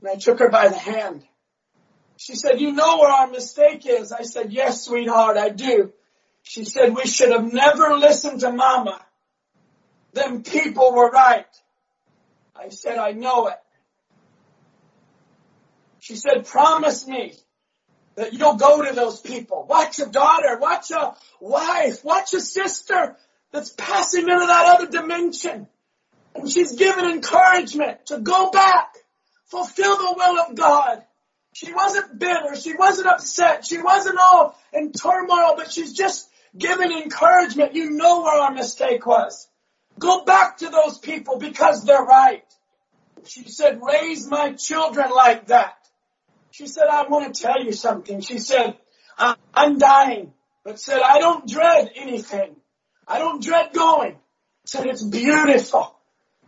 and I took her by the hand. She said, you know where our mistake is. I said, yes, sweetheart, I do. She said, we should have never listened to mama. Them people were right. I said, I know it. She said, promise me that you'll go to those people. Watch a daughter, watch a wife, watch a sister that's passing into that other dimension. And she's given encouragement to go back, fulfill the will of God. She wasn't bitter. She wasn't upset. She wasn't all in turmoil, but she's just given encouragement. You know where our mistake was. Go back to those people because they're right. She said, raise my children like that. She said, I want to tell you something. She said, I'm dying, but said, I don't dread anything. I don't dread going. Said, it's beautiful.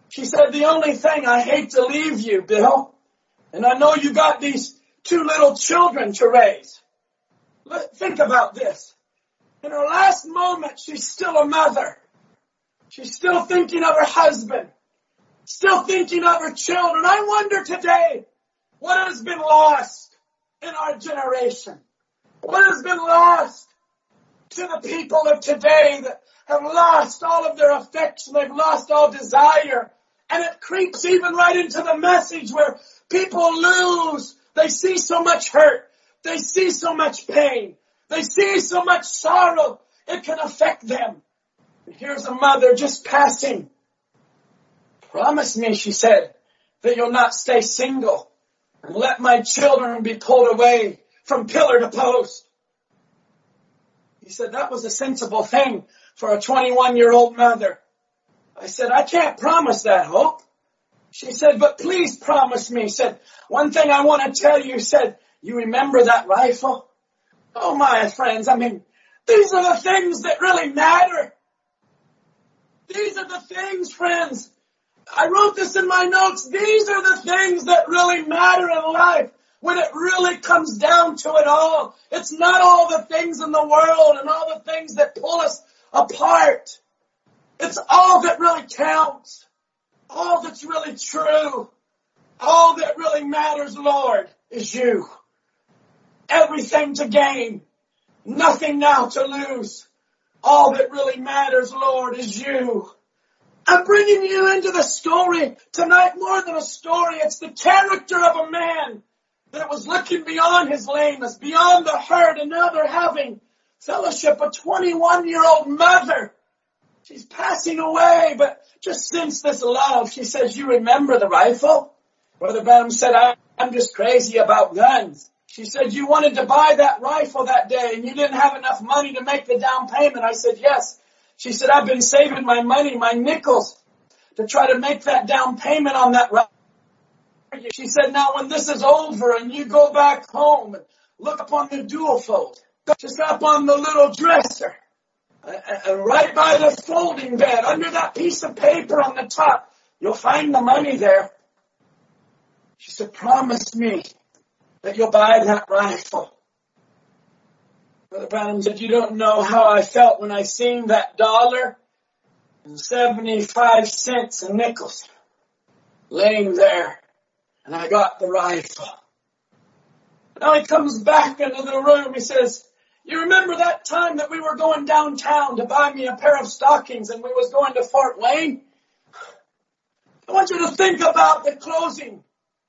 She said, the only thing I hate to leave you, Bill, and I know you got these two little children to raise. Think about this. In her last moment, she's still a mother. She's still thinking of her husband, still thinking of her children. I wonder today, what has been lost in our generation? What has been lost to the people of today that have lost all of their affection, they've lost all desire, and it creeps even right into the message where people lose. They see so much hurt. They see so much pain. They see so much sorrow. It can affect them. Here's a mother just passing. Promise me, she said, that you'll not stay single and let my children be pulled away from pillar to post. He said that was a sensible thing for a 21 year old mother. I said, I can't promise that, Hope. She said, but please promise me. Said, one thing I want to tell you, said, you remember that rifle? Oh my friends, I mean, these are the things that really matter. These are the things, friends, I wrote this in my notes. These are the things that really matter in life when it really comes down to it all. It's not all the things in the world and all the things that pull us apart. It's all that really counts. All that's really true. All that really matters, Lord, is you. Everything to gain. Nothing now to lose. All that really matters, Lord, is you. I'm bringing you into the story tonight more than a story. It's the character of a man that was looking beyond his lameness, beyond the hurt, and now they're having fellowship. A 21 year old mother. She's passing away, but just since this love, she says, you remember the rifle? Brother Branham said, I'm just crazy about guns. She said, you wanted to buy that rifle that day and you didn't have enough money to make the down payment. I said, yes. She said, I've been saving my money, my nickels to try to make that down payment on that. Rifle. She said, now when this is over and you go back home and look up on the dual fold, just up on the little dresser uh, uh, and right by the folding bed under that piece of paper on the top, you'll find the money there. She said, promise me that you'll buy that rifle. Brother Branham said, you don't know how I felt when I seen that dollar and 75 cents and nickels laying there and I got the rifle. Now he comes back into the room. He says, you remember that time that we were going downtown to buy me a pair of stockings and we was going to Fort Wayne? I want you to think about the closing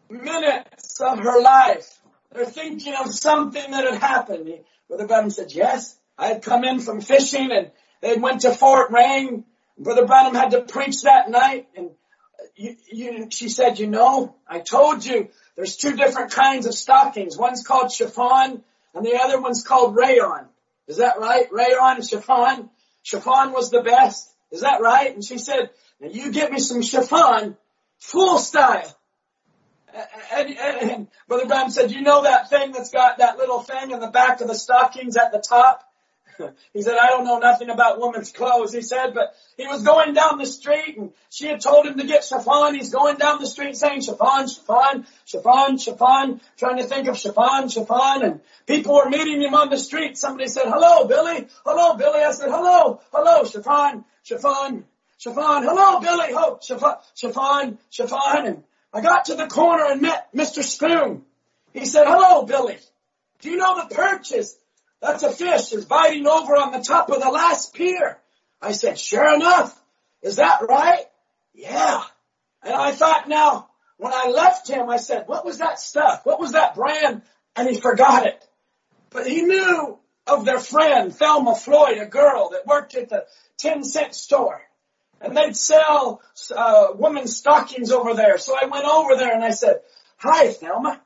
minutes of her life. They're thinking of something that had happened. Brother Branham said, yes. I had come in from fishing and they went to Fort Wayne. Brother Branham had to preach that night and uh, you, you, she said, you know, I told you there's two different kinds of stockings. One's called chiffon and the other one's called rayon. Is that right? Rayon and chiffon. Chiffon was the best. Is that right? And she said, now you get me some chiffon, full style. And, and, and Brother Branham said, you know that thing that's got that little thing in the back of the stockings at the top? [laughs] he said, I don't know nothing about women's clothes, he said, but he was going down the street and she had told him to get chiffon. He's going down the street saying chiffon, chiffon, chiffon, chiffon, trying to think of chiffon, chiffon, and people were meeting him on the street. Somebody said, hello, Billy. Hello, Billy. I said, hello, hello, chiffon, chiffon, chiffon. Hello, Billy. Oh, chiffon, chiffon, chiffon. And I got to the corner and met Mr. Spoon. He said, hello, Billy. Do you know the perches? That's a fish is biting over on the top of the last pier. I said, sure enough. Is that right? Yeah. And I thought now, when I left him, I said, what was that stuff? What was that brand? And he forgot it. But he knew of their friend, Thelma Floyd, a girl that worked at the 10 cent store. And they'd sell uh, women's stockings over there. So I went over there and I said, hi, Thelma.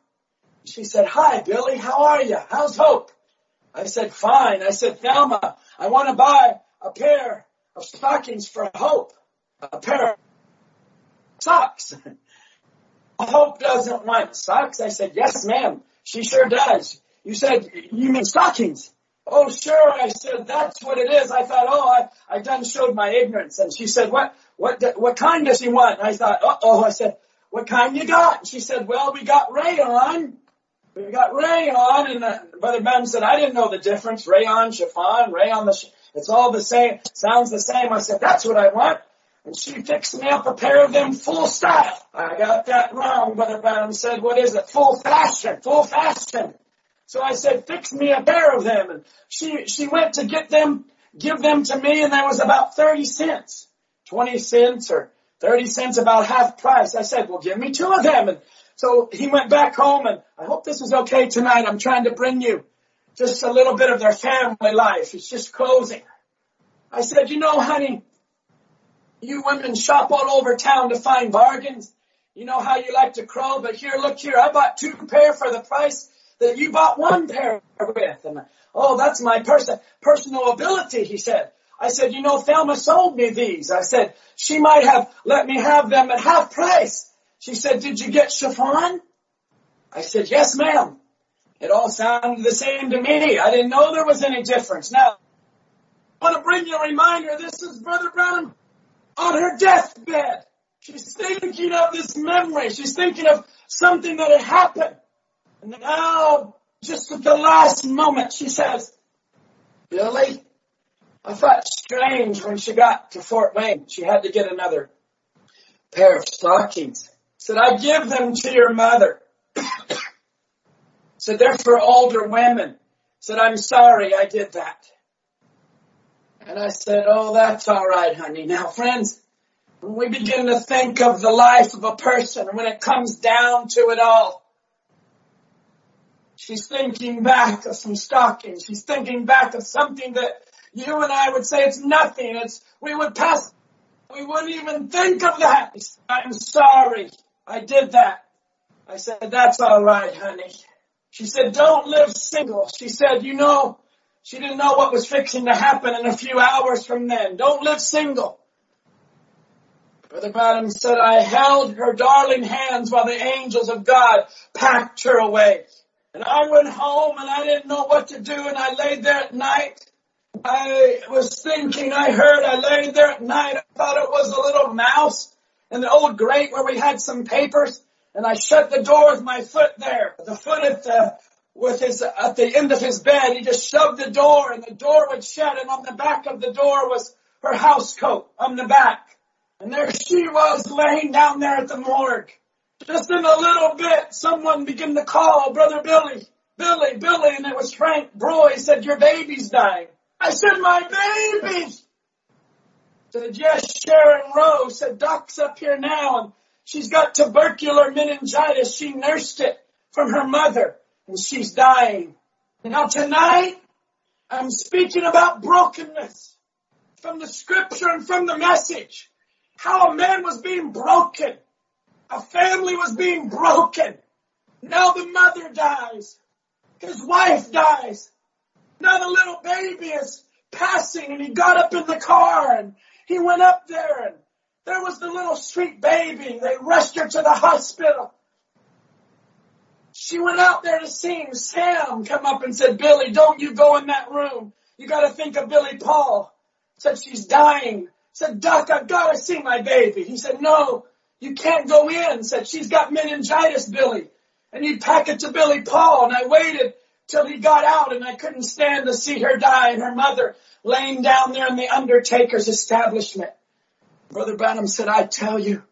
She said, hi, Billy. How are you? How's Hope? I said, fine. I said, Thelma, I want to buy a pair of stockings for Hope. A pair of socks. [laughs] Hope doesn't want socks. I said, yes, ma'am. She sure does. You said, you mean stockings? Oh, sure. I said, that's what it is. I thought, oh, I, I done showed my ignorance. And she said, what, what, what kind does he want? And I thought, uh oh. I said, what kind you got? And she said, well, we got rayon we got rayon, and uh, Brother Ben said, I didn't know the difference. Rayon, chiffon, rayon, the sh- it's all the same. Sounds the same. I said, that's what I want. And she fixed me up a pair of them full style. I got that wrong. Brother Ben said, what is it? Full fashion, full fashion. So I said, fix me a pair of them. And she, she went to get them, give them to me, and there was about 30 cents. 20 cents or 30 cents about half price. I said, well, give me two of them. And so he went back home and I hope this is okay tonight. I'm trying to bring you just a little bit of their family life. It's just closing. I said, you know, honey, you women shop all over town to find bargains. You know how you like to crow, but here, look here, I bought two pair for the price that you bought one pair with. And oh, that's my person, personal ability, he said. I said, you know, Thelma sold me these. I said, she might have let me have them at half price. She said, did you get chiffon? I said, yes, ma'am. It all sounded the same to me. I didn't know there was any difference. Now, I want to bring you a reminder. This is Brother Brown on her deathbed. She's thinking of this memory. She's thinking of something that had happened. And now, oh, just at the last moment, she says, Billy, I felt strange when she got to Fort Wayne. She had to get another pair of stockings. Said, I give them to your mother. [coughs] Said, they're for older women. Said, I'm sorry I did that. And I said, oh, that's all right, honey. Now, friends, when we begin to think of the life of a person, when it comes down to it all, she's thinking back of some stockings. She's thinking back of something that you and I would say it's nothing. It's, we would pass, we wouldn't even think of that. I'm sorry. I did that. I said, that's all right, honey. She said, don't live single. She said, you know, she didn't know what was fixing to happen in a few hours from then. Don't live single. Brother Branham said, I held her darling hands while the angels of God packed her away. And I went home and I didn't know what to do and I laid there at night. I was thinking, I heard, I laid there at night, I thought it was a little mouse in the old grate where we had some papers and I shut the door with my foot there. The foot at the, with his, at the end of his bed, he just shoved the door and the door would shut and on the back of the door was her house coat on the back. And there she was laying down there at the morgue. Just in a little bit, someone began to call Brother Billy, Billy, Billy, and it was Frank Broy. Said, your baby's dying. I said, my baby! Said, yes, Sharon Rose. Said, Doc's up here now and she's got tubercular meningitis. She nursed it from her mother and she's dying. Now tonight, I'm speaking about brokenness from the scripture and from the message. How a man was being broken. A family was being broken. Now the mother dies. His wife dies. Now the little baby is passing and he got up in the car and he went up there and there was the little sweet baby. They rushed her to the hospital. She went out there to see him. Sam come up and said, Billy, don't you go in that room. You gotta think of Billy Paul. Said she's dying. Said, Doc, I've gotta see my baby. He said, no, you can't go in. Said, she's got meningitis, Billy. And he pack it to Billy Paul. And I waited till he got out and I couldn't stand to see her die and her mother laying down there in the undertaker's establishment. Brother Branham said, I tell you,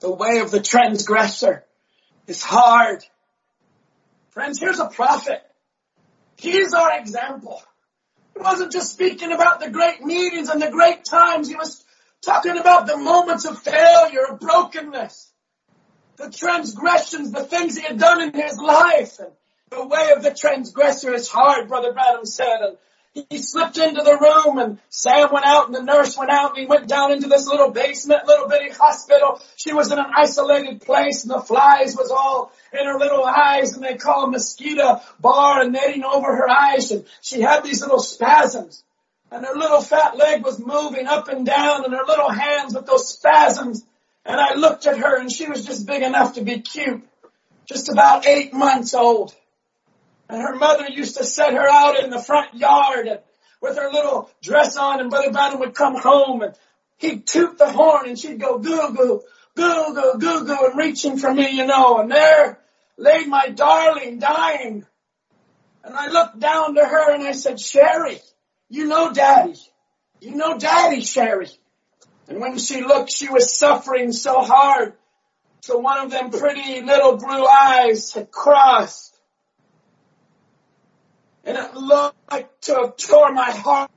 the way of the transgressor is hard. Friends, here's a prophet. He's our example. He wasn't just speaking about the great meetings and the great times. He was talking about the moments of failure, of brokenness, the transgressions, the things he had done in his life. And the way of the transgressor is hard, Brother Branham said. And he slipped into the room and Sam went out and the nurse went out and he went down into this little basement, little bitty hospital. She was in an isolated place and the flies was all in her little eyes and they call a mosquito bar and netting over her eyes and she had these little spasms and her little fat leg was moving up and down and her little hands with those spasms and I looked at her and she was just big enough to be cute, just about eight months old. And her mother used to set her out in the front yard and, with her little dress on and Brother Branham would come home and he'd toot the horn and she'd go goo goo, goo goo, goo goo and reaching for me, you know, and there laid my darling dying. And I looked down to her and I said, Sherry, you know daddy. You know daddy, Sherry. And when she looked, she was suffering so hard. So one of them pretty little blue eyes had crossed and it looked like to have tore my heart.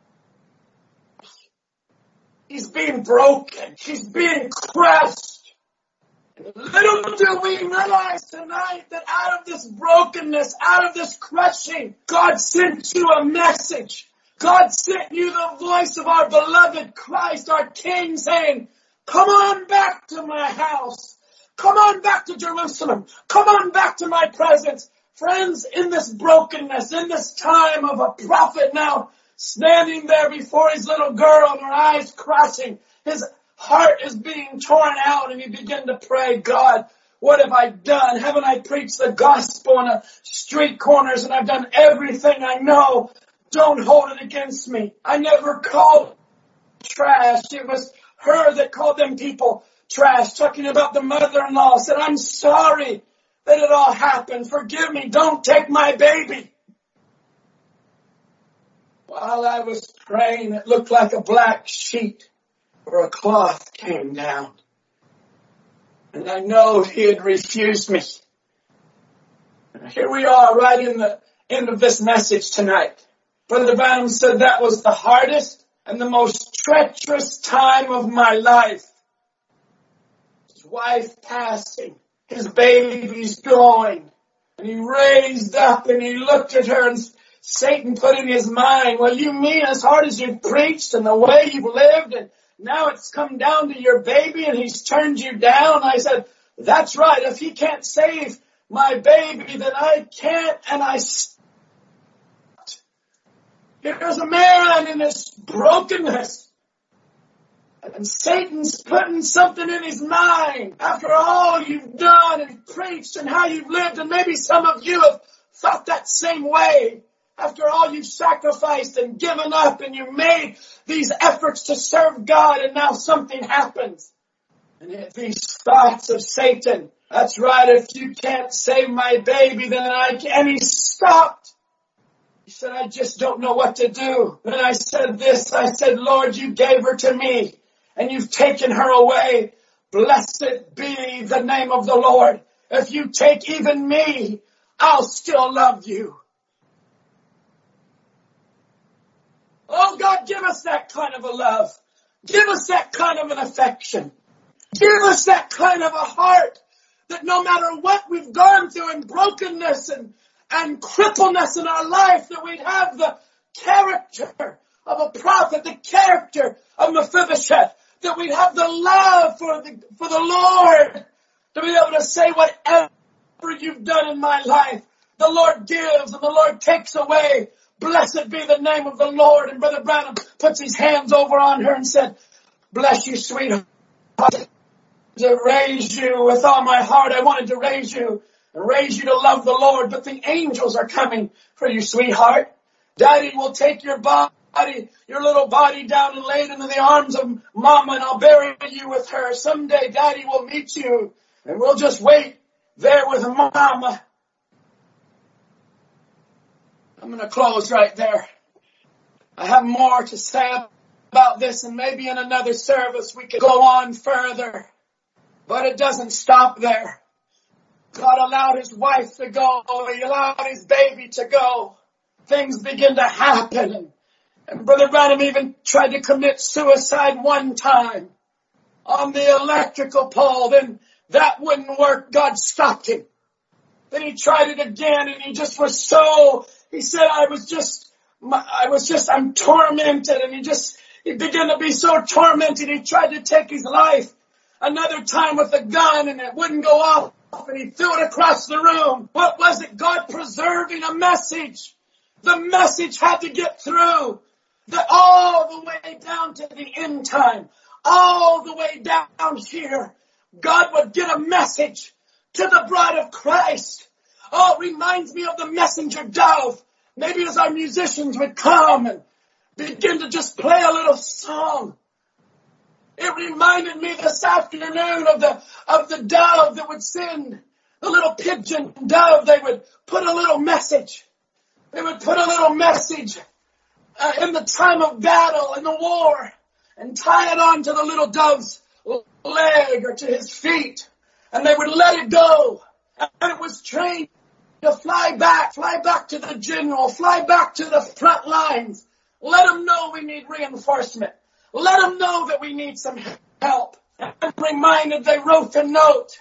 He's being broken. She's being crushed. Little do we realize tonight that out of this brokenness, out of this crushing, God sent you a message. God sent you the voice of our beloved Christ, our King saying, come on back to my house. Come on back to Jerusalem. Come on back to my presence. Friends, in this brokenness, in this time of a prophet now standing there before his little girl her eyes crossing, his heart is being torn out and he began to pray, God, what have I done? Haven't I preached the gospel on the street corners and I've done everything I know? Don't hold it against me. I never called trash. It was her that called them people trash, talking about the mother-in-law, said, I'm sorry that it all happened. Forgive me. Don't take my baby. While I was praying, it looked like a black sheet or a cloth came down. And I know he had refused me. Here we are right in the end of this message tonight. Brother Branham said that was the hardest and the most treacherous time of my life. His wife passing his baby's going. And he raised up and he looked at her and Satan put in his mind, well, you mean as hard as you've preached and the way you've lived and now it's come down to your baby and he's turned you down. I said, that's right. If he can't save my baby, then I can't and I stopped. Here's a man in his brokenness and Satan's putting something in his mind after all you've done and preached and how you've lived and maybe some of you have thought that same way after all you've sacrificed and given up and you made these efforts to serve God and now something happens. And these thoughts of Satan, that's right, if you can't save my baby, then I can, and he stopped. He said, I just don't know what to do. And I said this, I said, Lord, you gave her to me and you've taken her away. Blessed be the name of the Lord. If you take even me, I'll still love you. Oh God, give us that kind of a love. Give us that kind of an affection. Give us that kind of a heart that no matter what we've gone through in brokenness and, and crippleness in our life, that we'd have the character of a prophet, the character of Mephibosheth, that we'd have the love for the, for the Lord to be able to say whatever you've done in my life, the Lord gives and the Lord takes away. Blessed be the name of the Lord. And Brother Branham puts his hands over on her and said, bless you, sweetheart. To raise you with all my heart. I wanted to raise you raise you to love the Lord, but the angels are coming for you, sweetheart. Daddy will take your body, your little body down and lay it into the arms of mama and I'll bury you with her. Someday daddy will meet you and we'll just wait there with mama. I'm going to close right there. I have more to say about this and maybe in another service we could go on further, but it doesn't stop there. God allowed his wife to go. He allowed his baby to go. Things begin to happen. And Brother Branham even tried to commit suicide one time on the electrical pole. Then that wouldn't work. God stopped him. Then he tried it again and he just was so, he said, I was just, I was just, I'm tormented. And he just, he began to be so tormented. He tried to take his life another time with a gun and it wouldn't go off and he threw it across the room. What was it? God preserving a message. The message had to get through. The, all the way down to the end time. All the way down here. God would get a message to the bride of Christ. Oh, it reminds me of the messenger dove. Maybe as our musicians would come and begin to just play a little song. It reminded me this afternoon of the, of the dove that would send the little pigeon dove. They would put a little message. They would put a little message uh, in the time of battle in the war and tie it on to the little dove's leg or to his feet and they would let it go and it was trained to fly back, fly back to the general, fly back to the front lines. Let them know we need reinforcement. Let them know that we need some help. I'm reminded they wrote the note.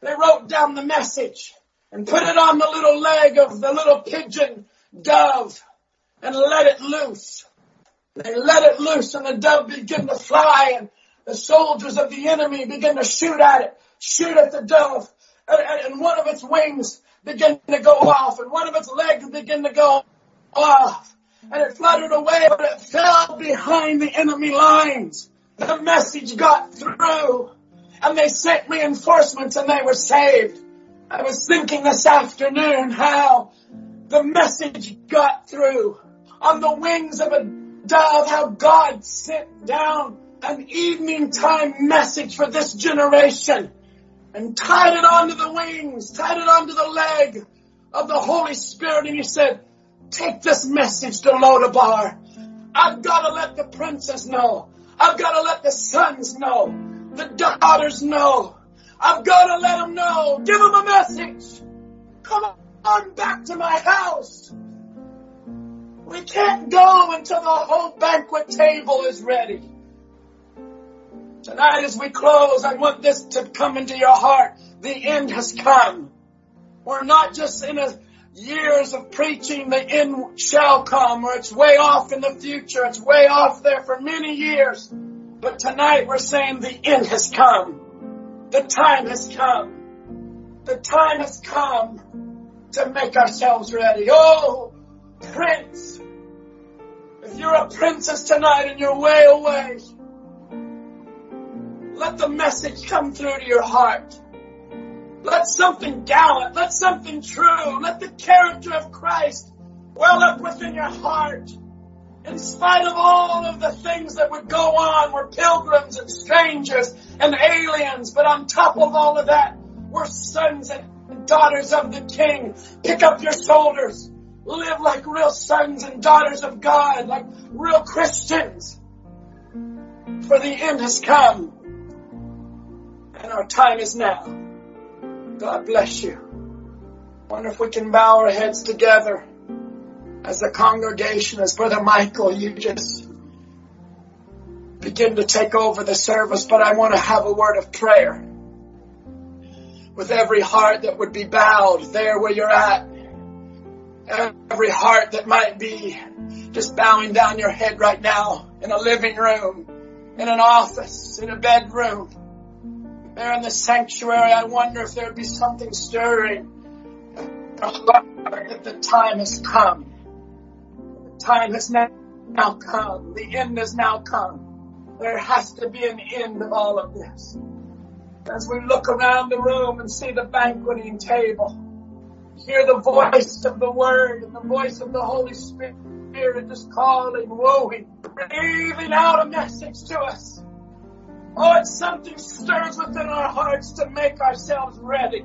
They wrote down the message and put it on the little leg of the little pigeon dove and let it loose. They let it loose and the dove began to fly and the soldiers of the enemy began to shoot at it, shoot at the dove and, one of its wings began to go off and one of its legs began to go off and it fluttered away, but it fell behind the enemy lines. The message got through and they sent reinforcements and they were saved. I was thinking this afternoon how the message got through on the wings of a dove, how God sent down an evening time message for this generation and tied it onto the wings, tied it onto the leg of the Holy Spirit. And he said, take this message to Lodabar. I've got to let the princess know. I've got to let the sons know. The daughters know. I've got to let them know. Give them a message. Come on back to my house. We can't go until the whole banquet table is ready. Tonight as we close, I want this to come into your heart. The end has come. We're not just in a years of preaching the end shall come or it's way off in the future. It's way off there for many years. But tonight we're saying the end has come. The time has come. The time has come to make ourselves ready. Oh, Prince, if you're a princess tonight and you're way away, let the message come through to your heart. Let something gallant, let something true, let the character of Christ well up within your heart. In spite of all of the things that would go on, we're pilgrims and strangers and aliens, but on top of all of that, we're sons and daughters of the King. Pick up your shoulders. Live like real sons and daughters of God, like real Christians. For the end has come, and our time is now. God bless you. Wonder if we can bow our heads together as a congregation, as Brother Michael, you just begin to take over the service, but I want to have a word of prayer with every heart that would be bowed there where you're at. Every heart that might be just bowing down your head right now in a living room, in an office, in a bedroom there in the sanctuary, I wonder if there would be something stirring. That the time has come. The time has now come. The end has now come. There has to be an end of all of this. As we look around the room and see the banqueting table, hear the voice of the Word and the voice of the Holy Spirit just calling, wooing, breathing out a message to us. Oh, it's something stirs within our hearts to make ourselves ready.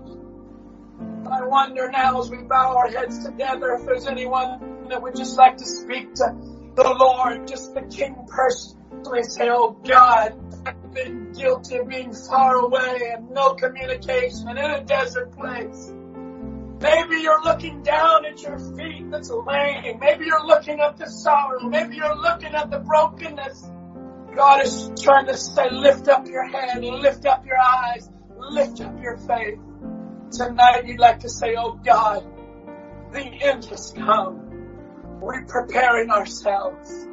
I wonder now as we bow our heads together if there's anyone that would just like to speak to the Lord, just the King personally say, oh God, I've been guilty of being far away and no communication and in a desert place. Maybe you're looking down at your feet that's laying. Maybe you're looking at the sorrow. Maybe you're looking at the brokenness. God is trying to say, lift up your head, lift up your eyes, lift up your faith. Tonight you'd like to say, oh God, the end has come. We're preparing ourselves.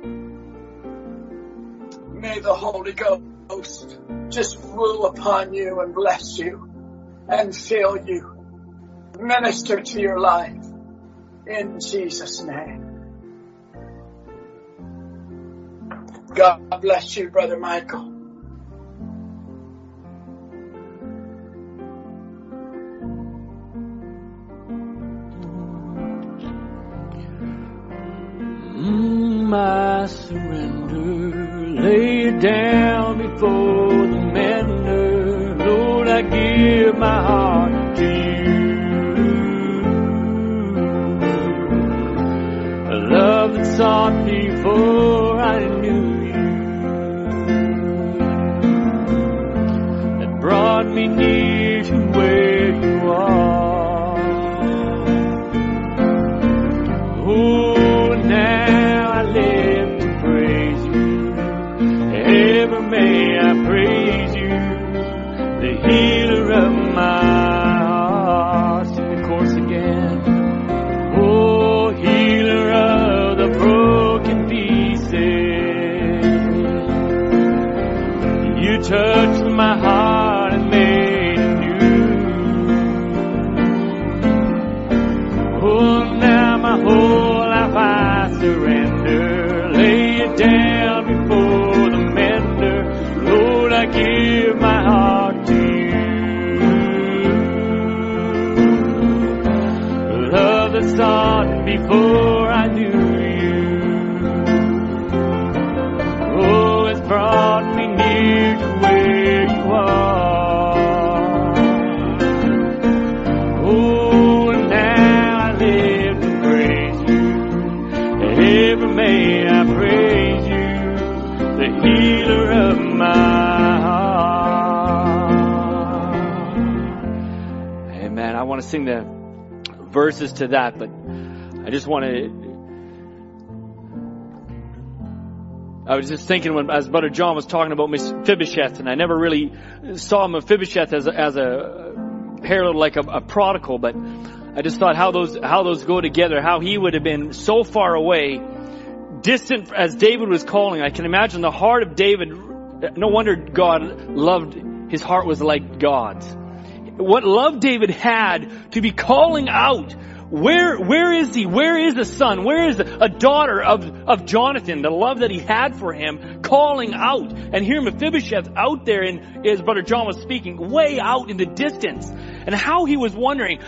May the Holy Ghost just rule upon you and bless you and fill you minister to your life in Jesus' name. God bless you, Brother Michael. Mm, my surrender, lay it down before I was just thinking when, as Brother John was talking about Mephibosheth, and I never really saw Mephibosheth as a, as a herald like a, a prodigal, but I just thought how those, how those go together, how he would have been so far away, distant as David was calling. I can imagine the heart of David. No wonder God loved, his heart was like God's. What love David had to be calling out where, where is he? Where is the son? Where is a daughter of, of Jonathan, the love that he had for him, calling out? And here Mephibosheth out there in, as Brother John was speaking, way out in the distance. And how he was wondering,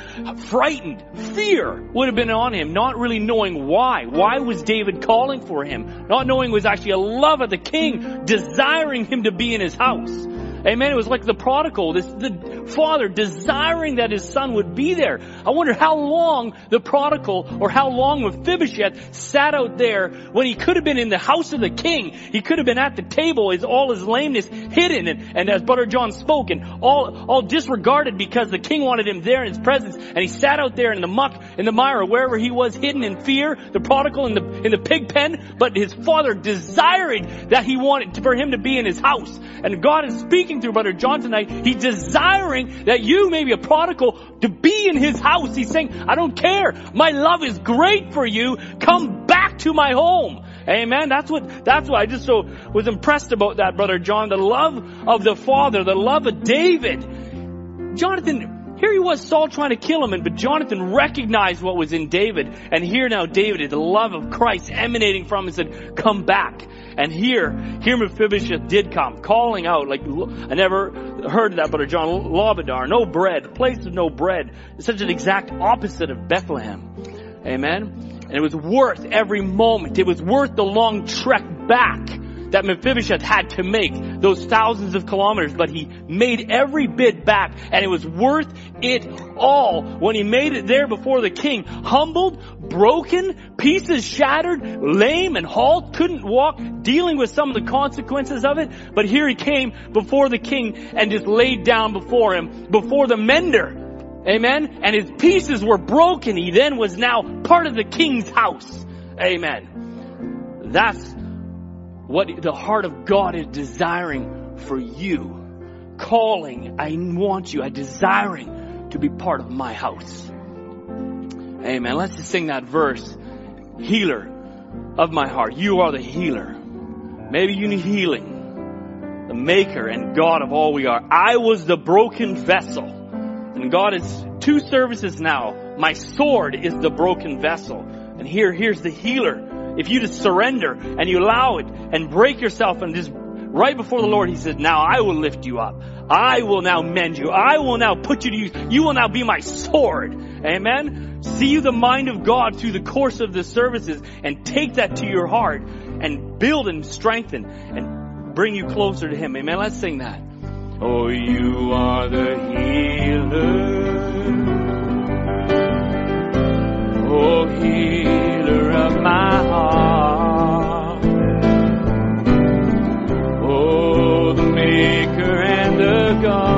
frightened, fear would have been on him, not really knowing why. Why was David calling for him? Not knowing it was actually a love of the king, desiring him to be in his house. Amen. It was like the prodigal, this, the father desiring that his son would be there. I wonder how long the prodigal or how long Mephibosheth sat out there when he could have been in the house of the king. He could have been at the table, his, all his lameness hidden and, and as Brother John spoke and all, all disregarded because the king wanted him there in his presence and he sat out there in the muck, in the mire, wherever he was hidden in fear, the prodigal in the, in the pig pen, but his father desiring that he wanted for him to be in his house. And God is speaking through Brother John tonight. He's desiring that you may be a prodigal to be in his house. He's saying, I don't care. My love is great for you. Come back to my home. Amen. That's what, that's what I just so was impressed about that, Brother John. The love of the Father, the love of David. Jonathan, Here he was, Saul trying to kill him, and but Jonathan recognized what was in David, and here now David, the love of Christ emanating from him, said, "Come back." And here, here Mephibosheth did come, calling out like I never heard that, but John Lobadar, no bread, place of no bread. Such an exact opposite of Bethlehem. Amen. And it was worth every moment. It was worth the long trek back that Mephibosheth had to make those thousands of kilometers, but he made every bit back and it was worth it all when he made it there before the king. Humbled, broken, pieces shattered, lame and halt, couldn't walk, dealing with some of the consequences of it. But here he came before the king and just laid down before him, before the mender. Amen. And his pieces were broken. He then was now part of the king's house. Amen. That's what the heart of God is desiring for you. Calling, I want you, I desiring to be part of my house. Amen. Let's just sing that verse. Healer of my heart. You are the healer. Maybe you need healing. The maker and God of all we are. I was the broken vessel. And God is two services now. My sword is the broken vessel. And here, here's the healer if you just surrender and you allow it and break yourself and just right before the Lord, He says, now I will lift you up. I will now mend you. I will now put you to use. You will now be my sword. Amen. See the mind of God through the course of the services and take that to your heart and build and strengthen and bring you closer to Him. Amen. Let's sing that. Oh, you are the healer. Oh, healer of my heart. Oh, the maker and the God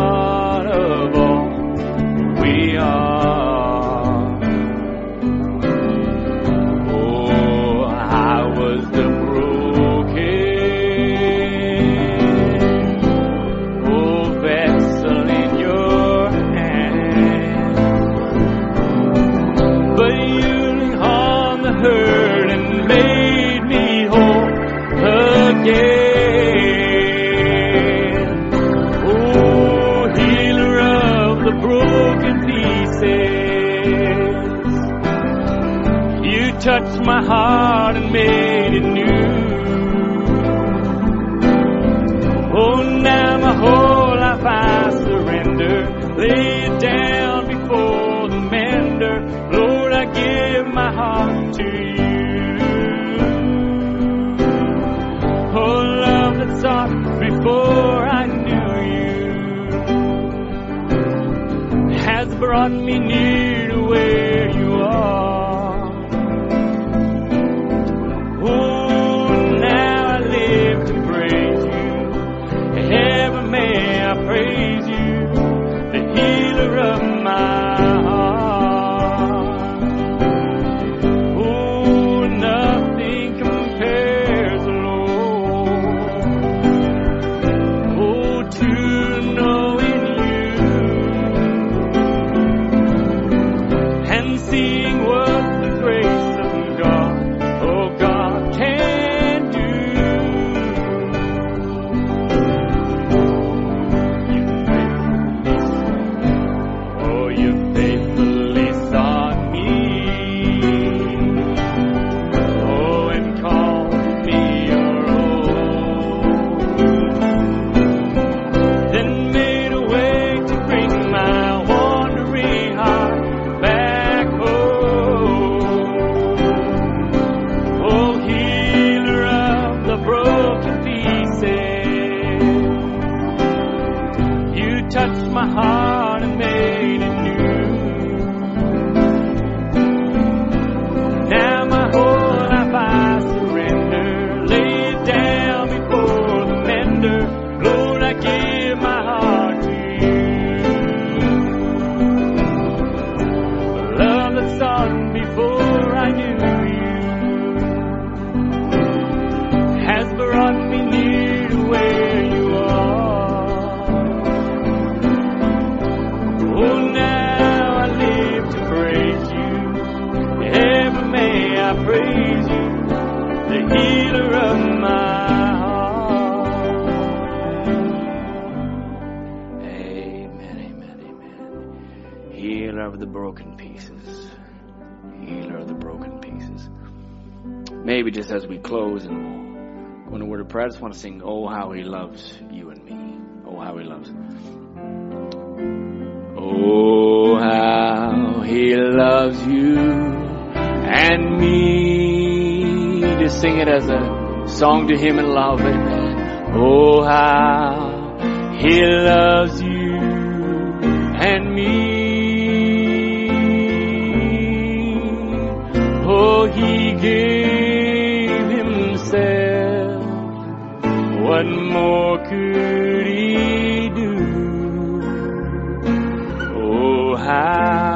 broken pieces. Healer of the broken pieces. Maybe just as we close and we'll go into word of prayer, I just want to sing, Oh, how he loves you and me. Oh, how he loves. Oh, how he loves you and me. Just sing it as a song to him in love, amen. Oh, how he loves you and me. Gave himself. What more could he do? Oh, how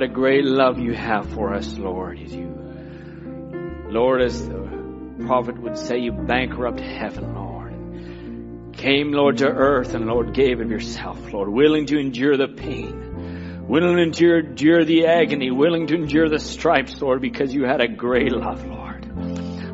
what a great love you have for us, Lord. You, Lord, as the prophet would say, you bankrupt heaven, Lord. Came, Lord, to earth and, Lord, gave of yourself, Lord, willing to endure the pain, willing to endure, endure the agony, willing to endure the stripes, Lord, because you had a great love, Lord.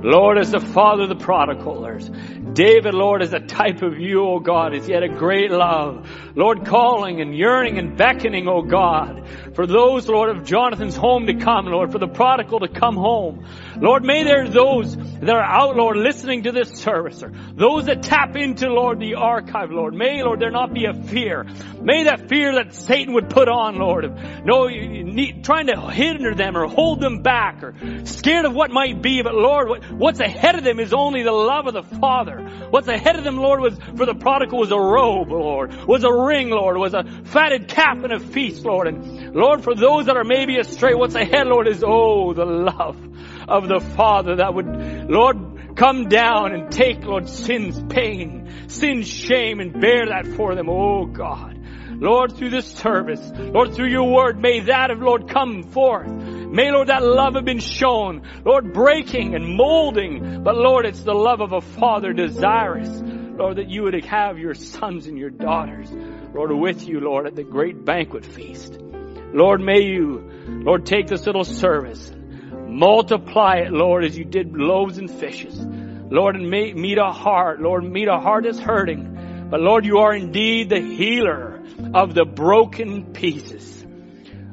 Lord, as the father of the prodigal, there's David, Lord, is a type of you, O God, as he had a great love. Lord, calling and yearning and beckoning, O God, for those, Lord, of Jonathan's home to come, Lord, for the prodigal to come home. Lord, may there those that are out, Lord, listening to this service, or those that tap into, Lord, the archive, Lord. May, Lord, there not be a fear. May that fear that Satan would put on, Lord, of no, need, trying to hinder them or hold them back or scared of what might be, but Lord, what, what's ahead of them is only the love of the Father. What's ahead of them, Lord, was for the prodigal was a robe, Lord, was a ring, Lord, was a fatted calf and a feast, Lord. And Lord, for those that are maybe astray, what's ahead, Lord, is oh, the love of the Father that would, Lord, come down and take, Lord, sin's pain, sin's shame and bear that for them, oh God. Lord, through this service, Lord, through your word, may that of Lord, come forth. May, Lord, that love have been shown. Lord, breaking and molding. But Lord, it's the love of a father desirous, Lord, that you would have your sons and your daughters, Lord, with you, Lord, at the great banquet feast. Lord, may you, Lord, take this little service, multiply it, Lord, as you did loaves and fishes. Lord, and may, meet a heart, Lord, meet a heart that's hurting. But Lord, you are indeed the healer of the broken pieces.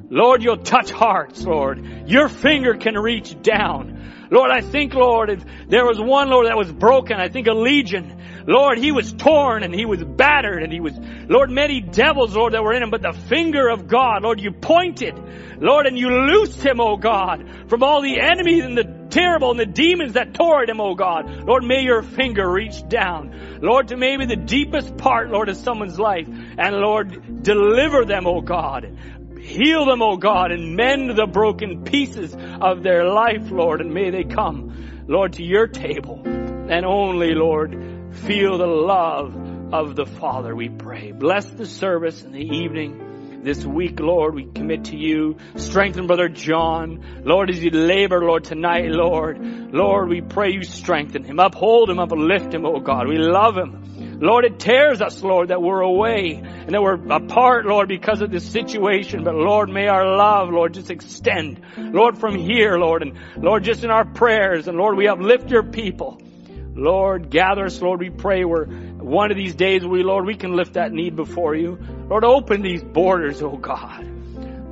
Lord, you'll touch hearts, Lord. Your finger can reach down. Lord, I think, Lord, if there was one, Lord, that was broken, I think a legion. Lord, he was torn and he was battered and he was, Lord, many devils, Lord, that were in him, but the finger of God, Lord, you pointed, Lord, and you loosed him, oh God, from all the enemies and the terrible and the demons that tore at him, oh God. Lord, may your finger reach down, Lord, to maybe the deepest part, Lord, of someone's life, and Lord, deliver them, oh God. Heal them, O God, and mend the broken pieces of their life, Lord, and may they come, Lord, to your table and only, Lord, feel the love of the Father, we pray. Bless the service in the evening this week, Lord, we commit to you. Strengthen Brother John. Lord, as you labor, Lord, tonight, Lord. Lord, we pray you strengthen him. Uphold him, uplift him, oh God. We love him. Lord, it tears us, Lord, that we're away and that we're apart, Lord, because of this situation. But Lord, may our love, Lord, just extend, Lord, from here, Lord, and Lord, just in our prayers. And Lord, we uplift your people. Lord, gather us, Lord, we pray where one of these days we, Lord, we can lift that need before you. Lord, open these borders, oh God.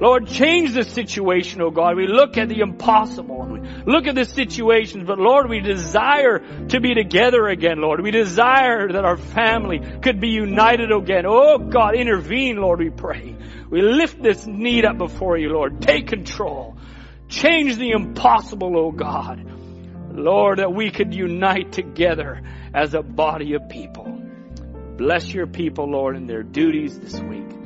Lord, change the situation, oh God. We look at the impossible and we look at the situations, but Lord, we desire to be together again, Lord. We desire that our family could be united again. Oh God, intervene, Lord, we pray. We lift this need up before you, Lord. Take control. Change the impossible, oh God. Lord, that we could unite together as a body of people. Bless your people, Lord, in their duties this week.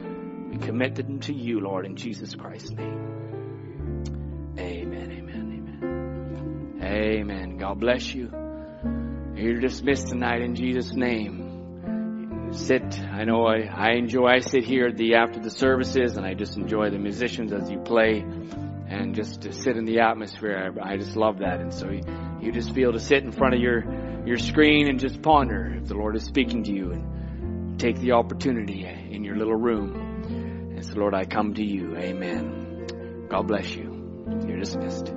We commit them to you, Lord, in Jesus Christ's name. Amen, amen, amen. Amen. God bless you. You're dismissed tonight in Jesus' name. Sit. I know I, I enjoy, I sit here the, after the services and I just enjoy the musicians as you play and just to sit in the atmosphere. I, I just love that. And so you, you just feel to sit in front of your, your screen and just ponder if the Lord is speaking to you and take the opportunity in your little room Lord, I come to you. Amen. God bless you. You're dismissed.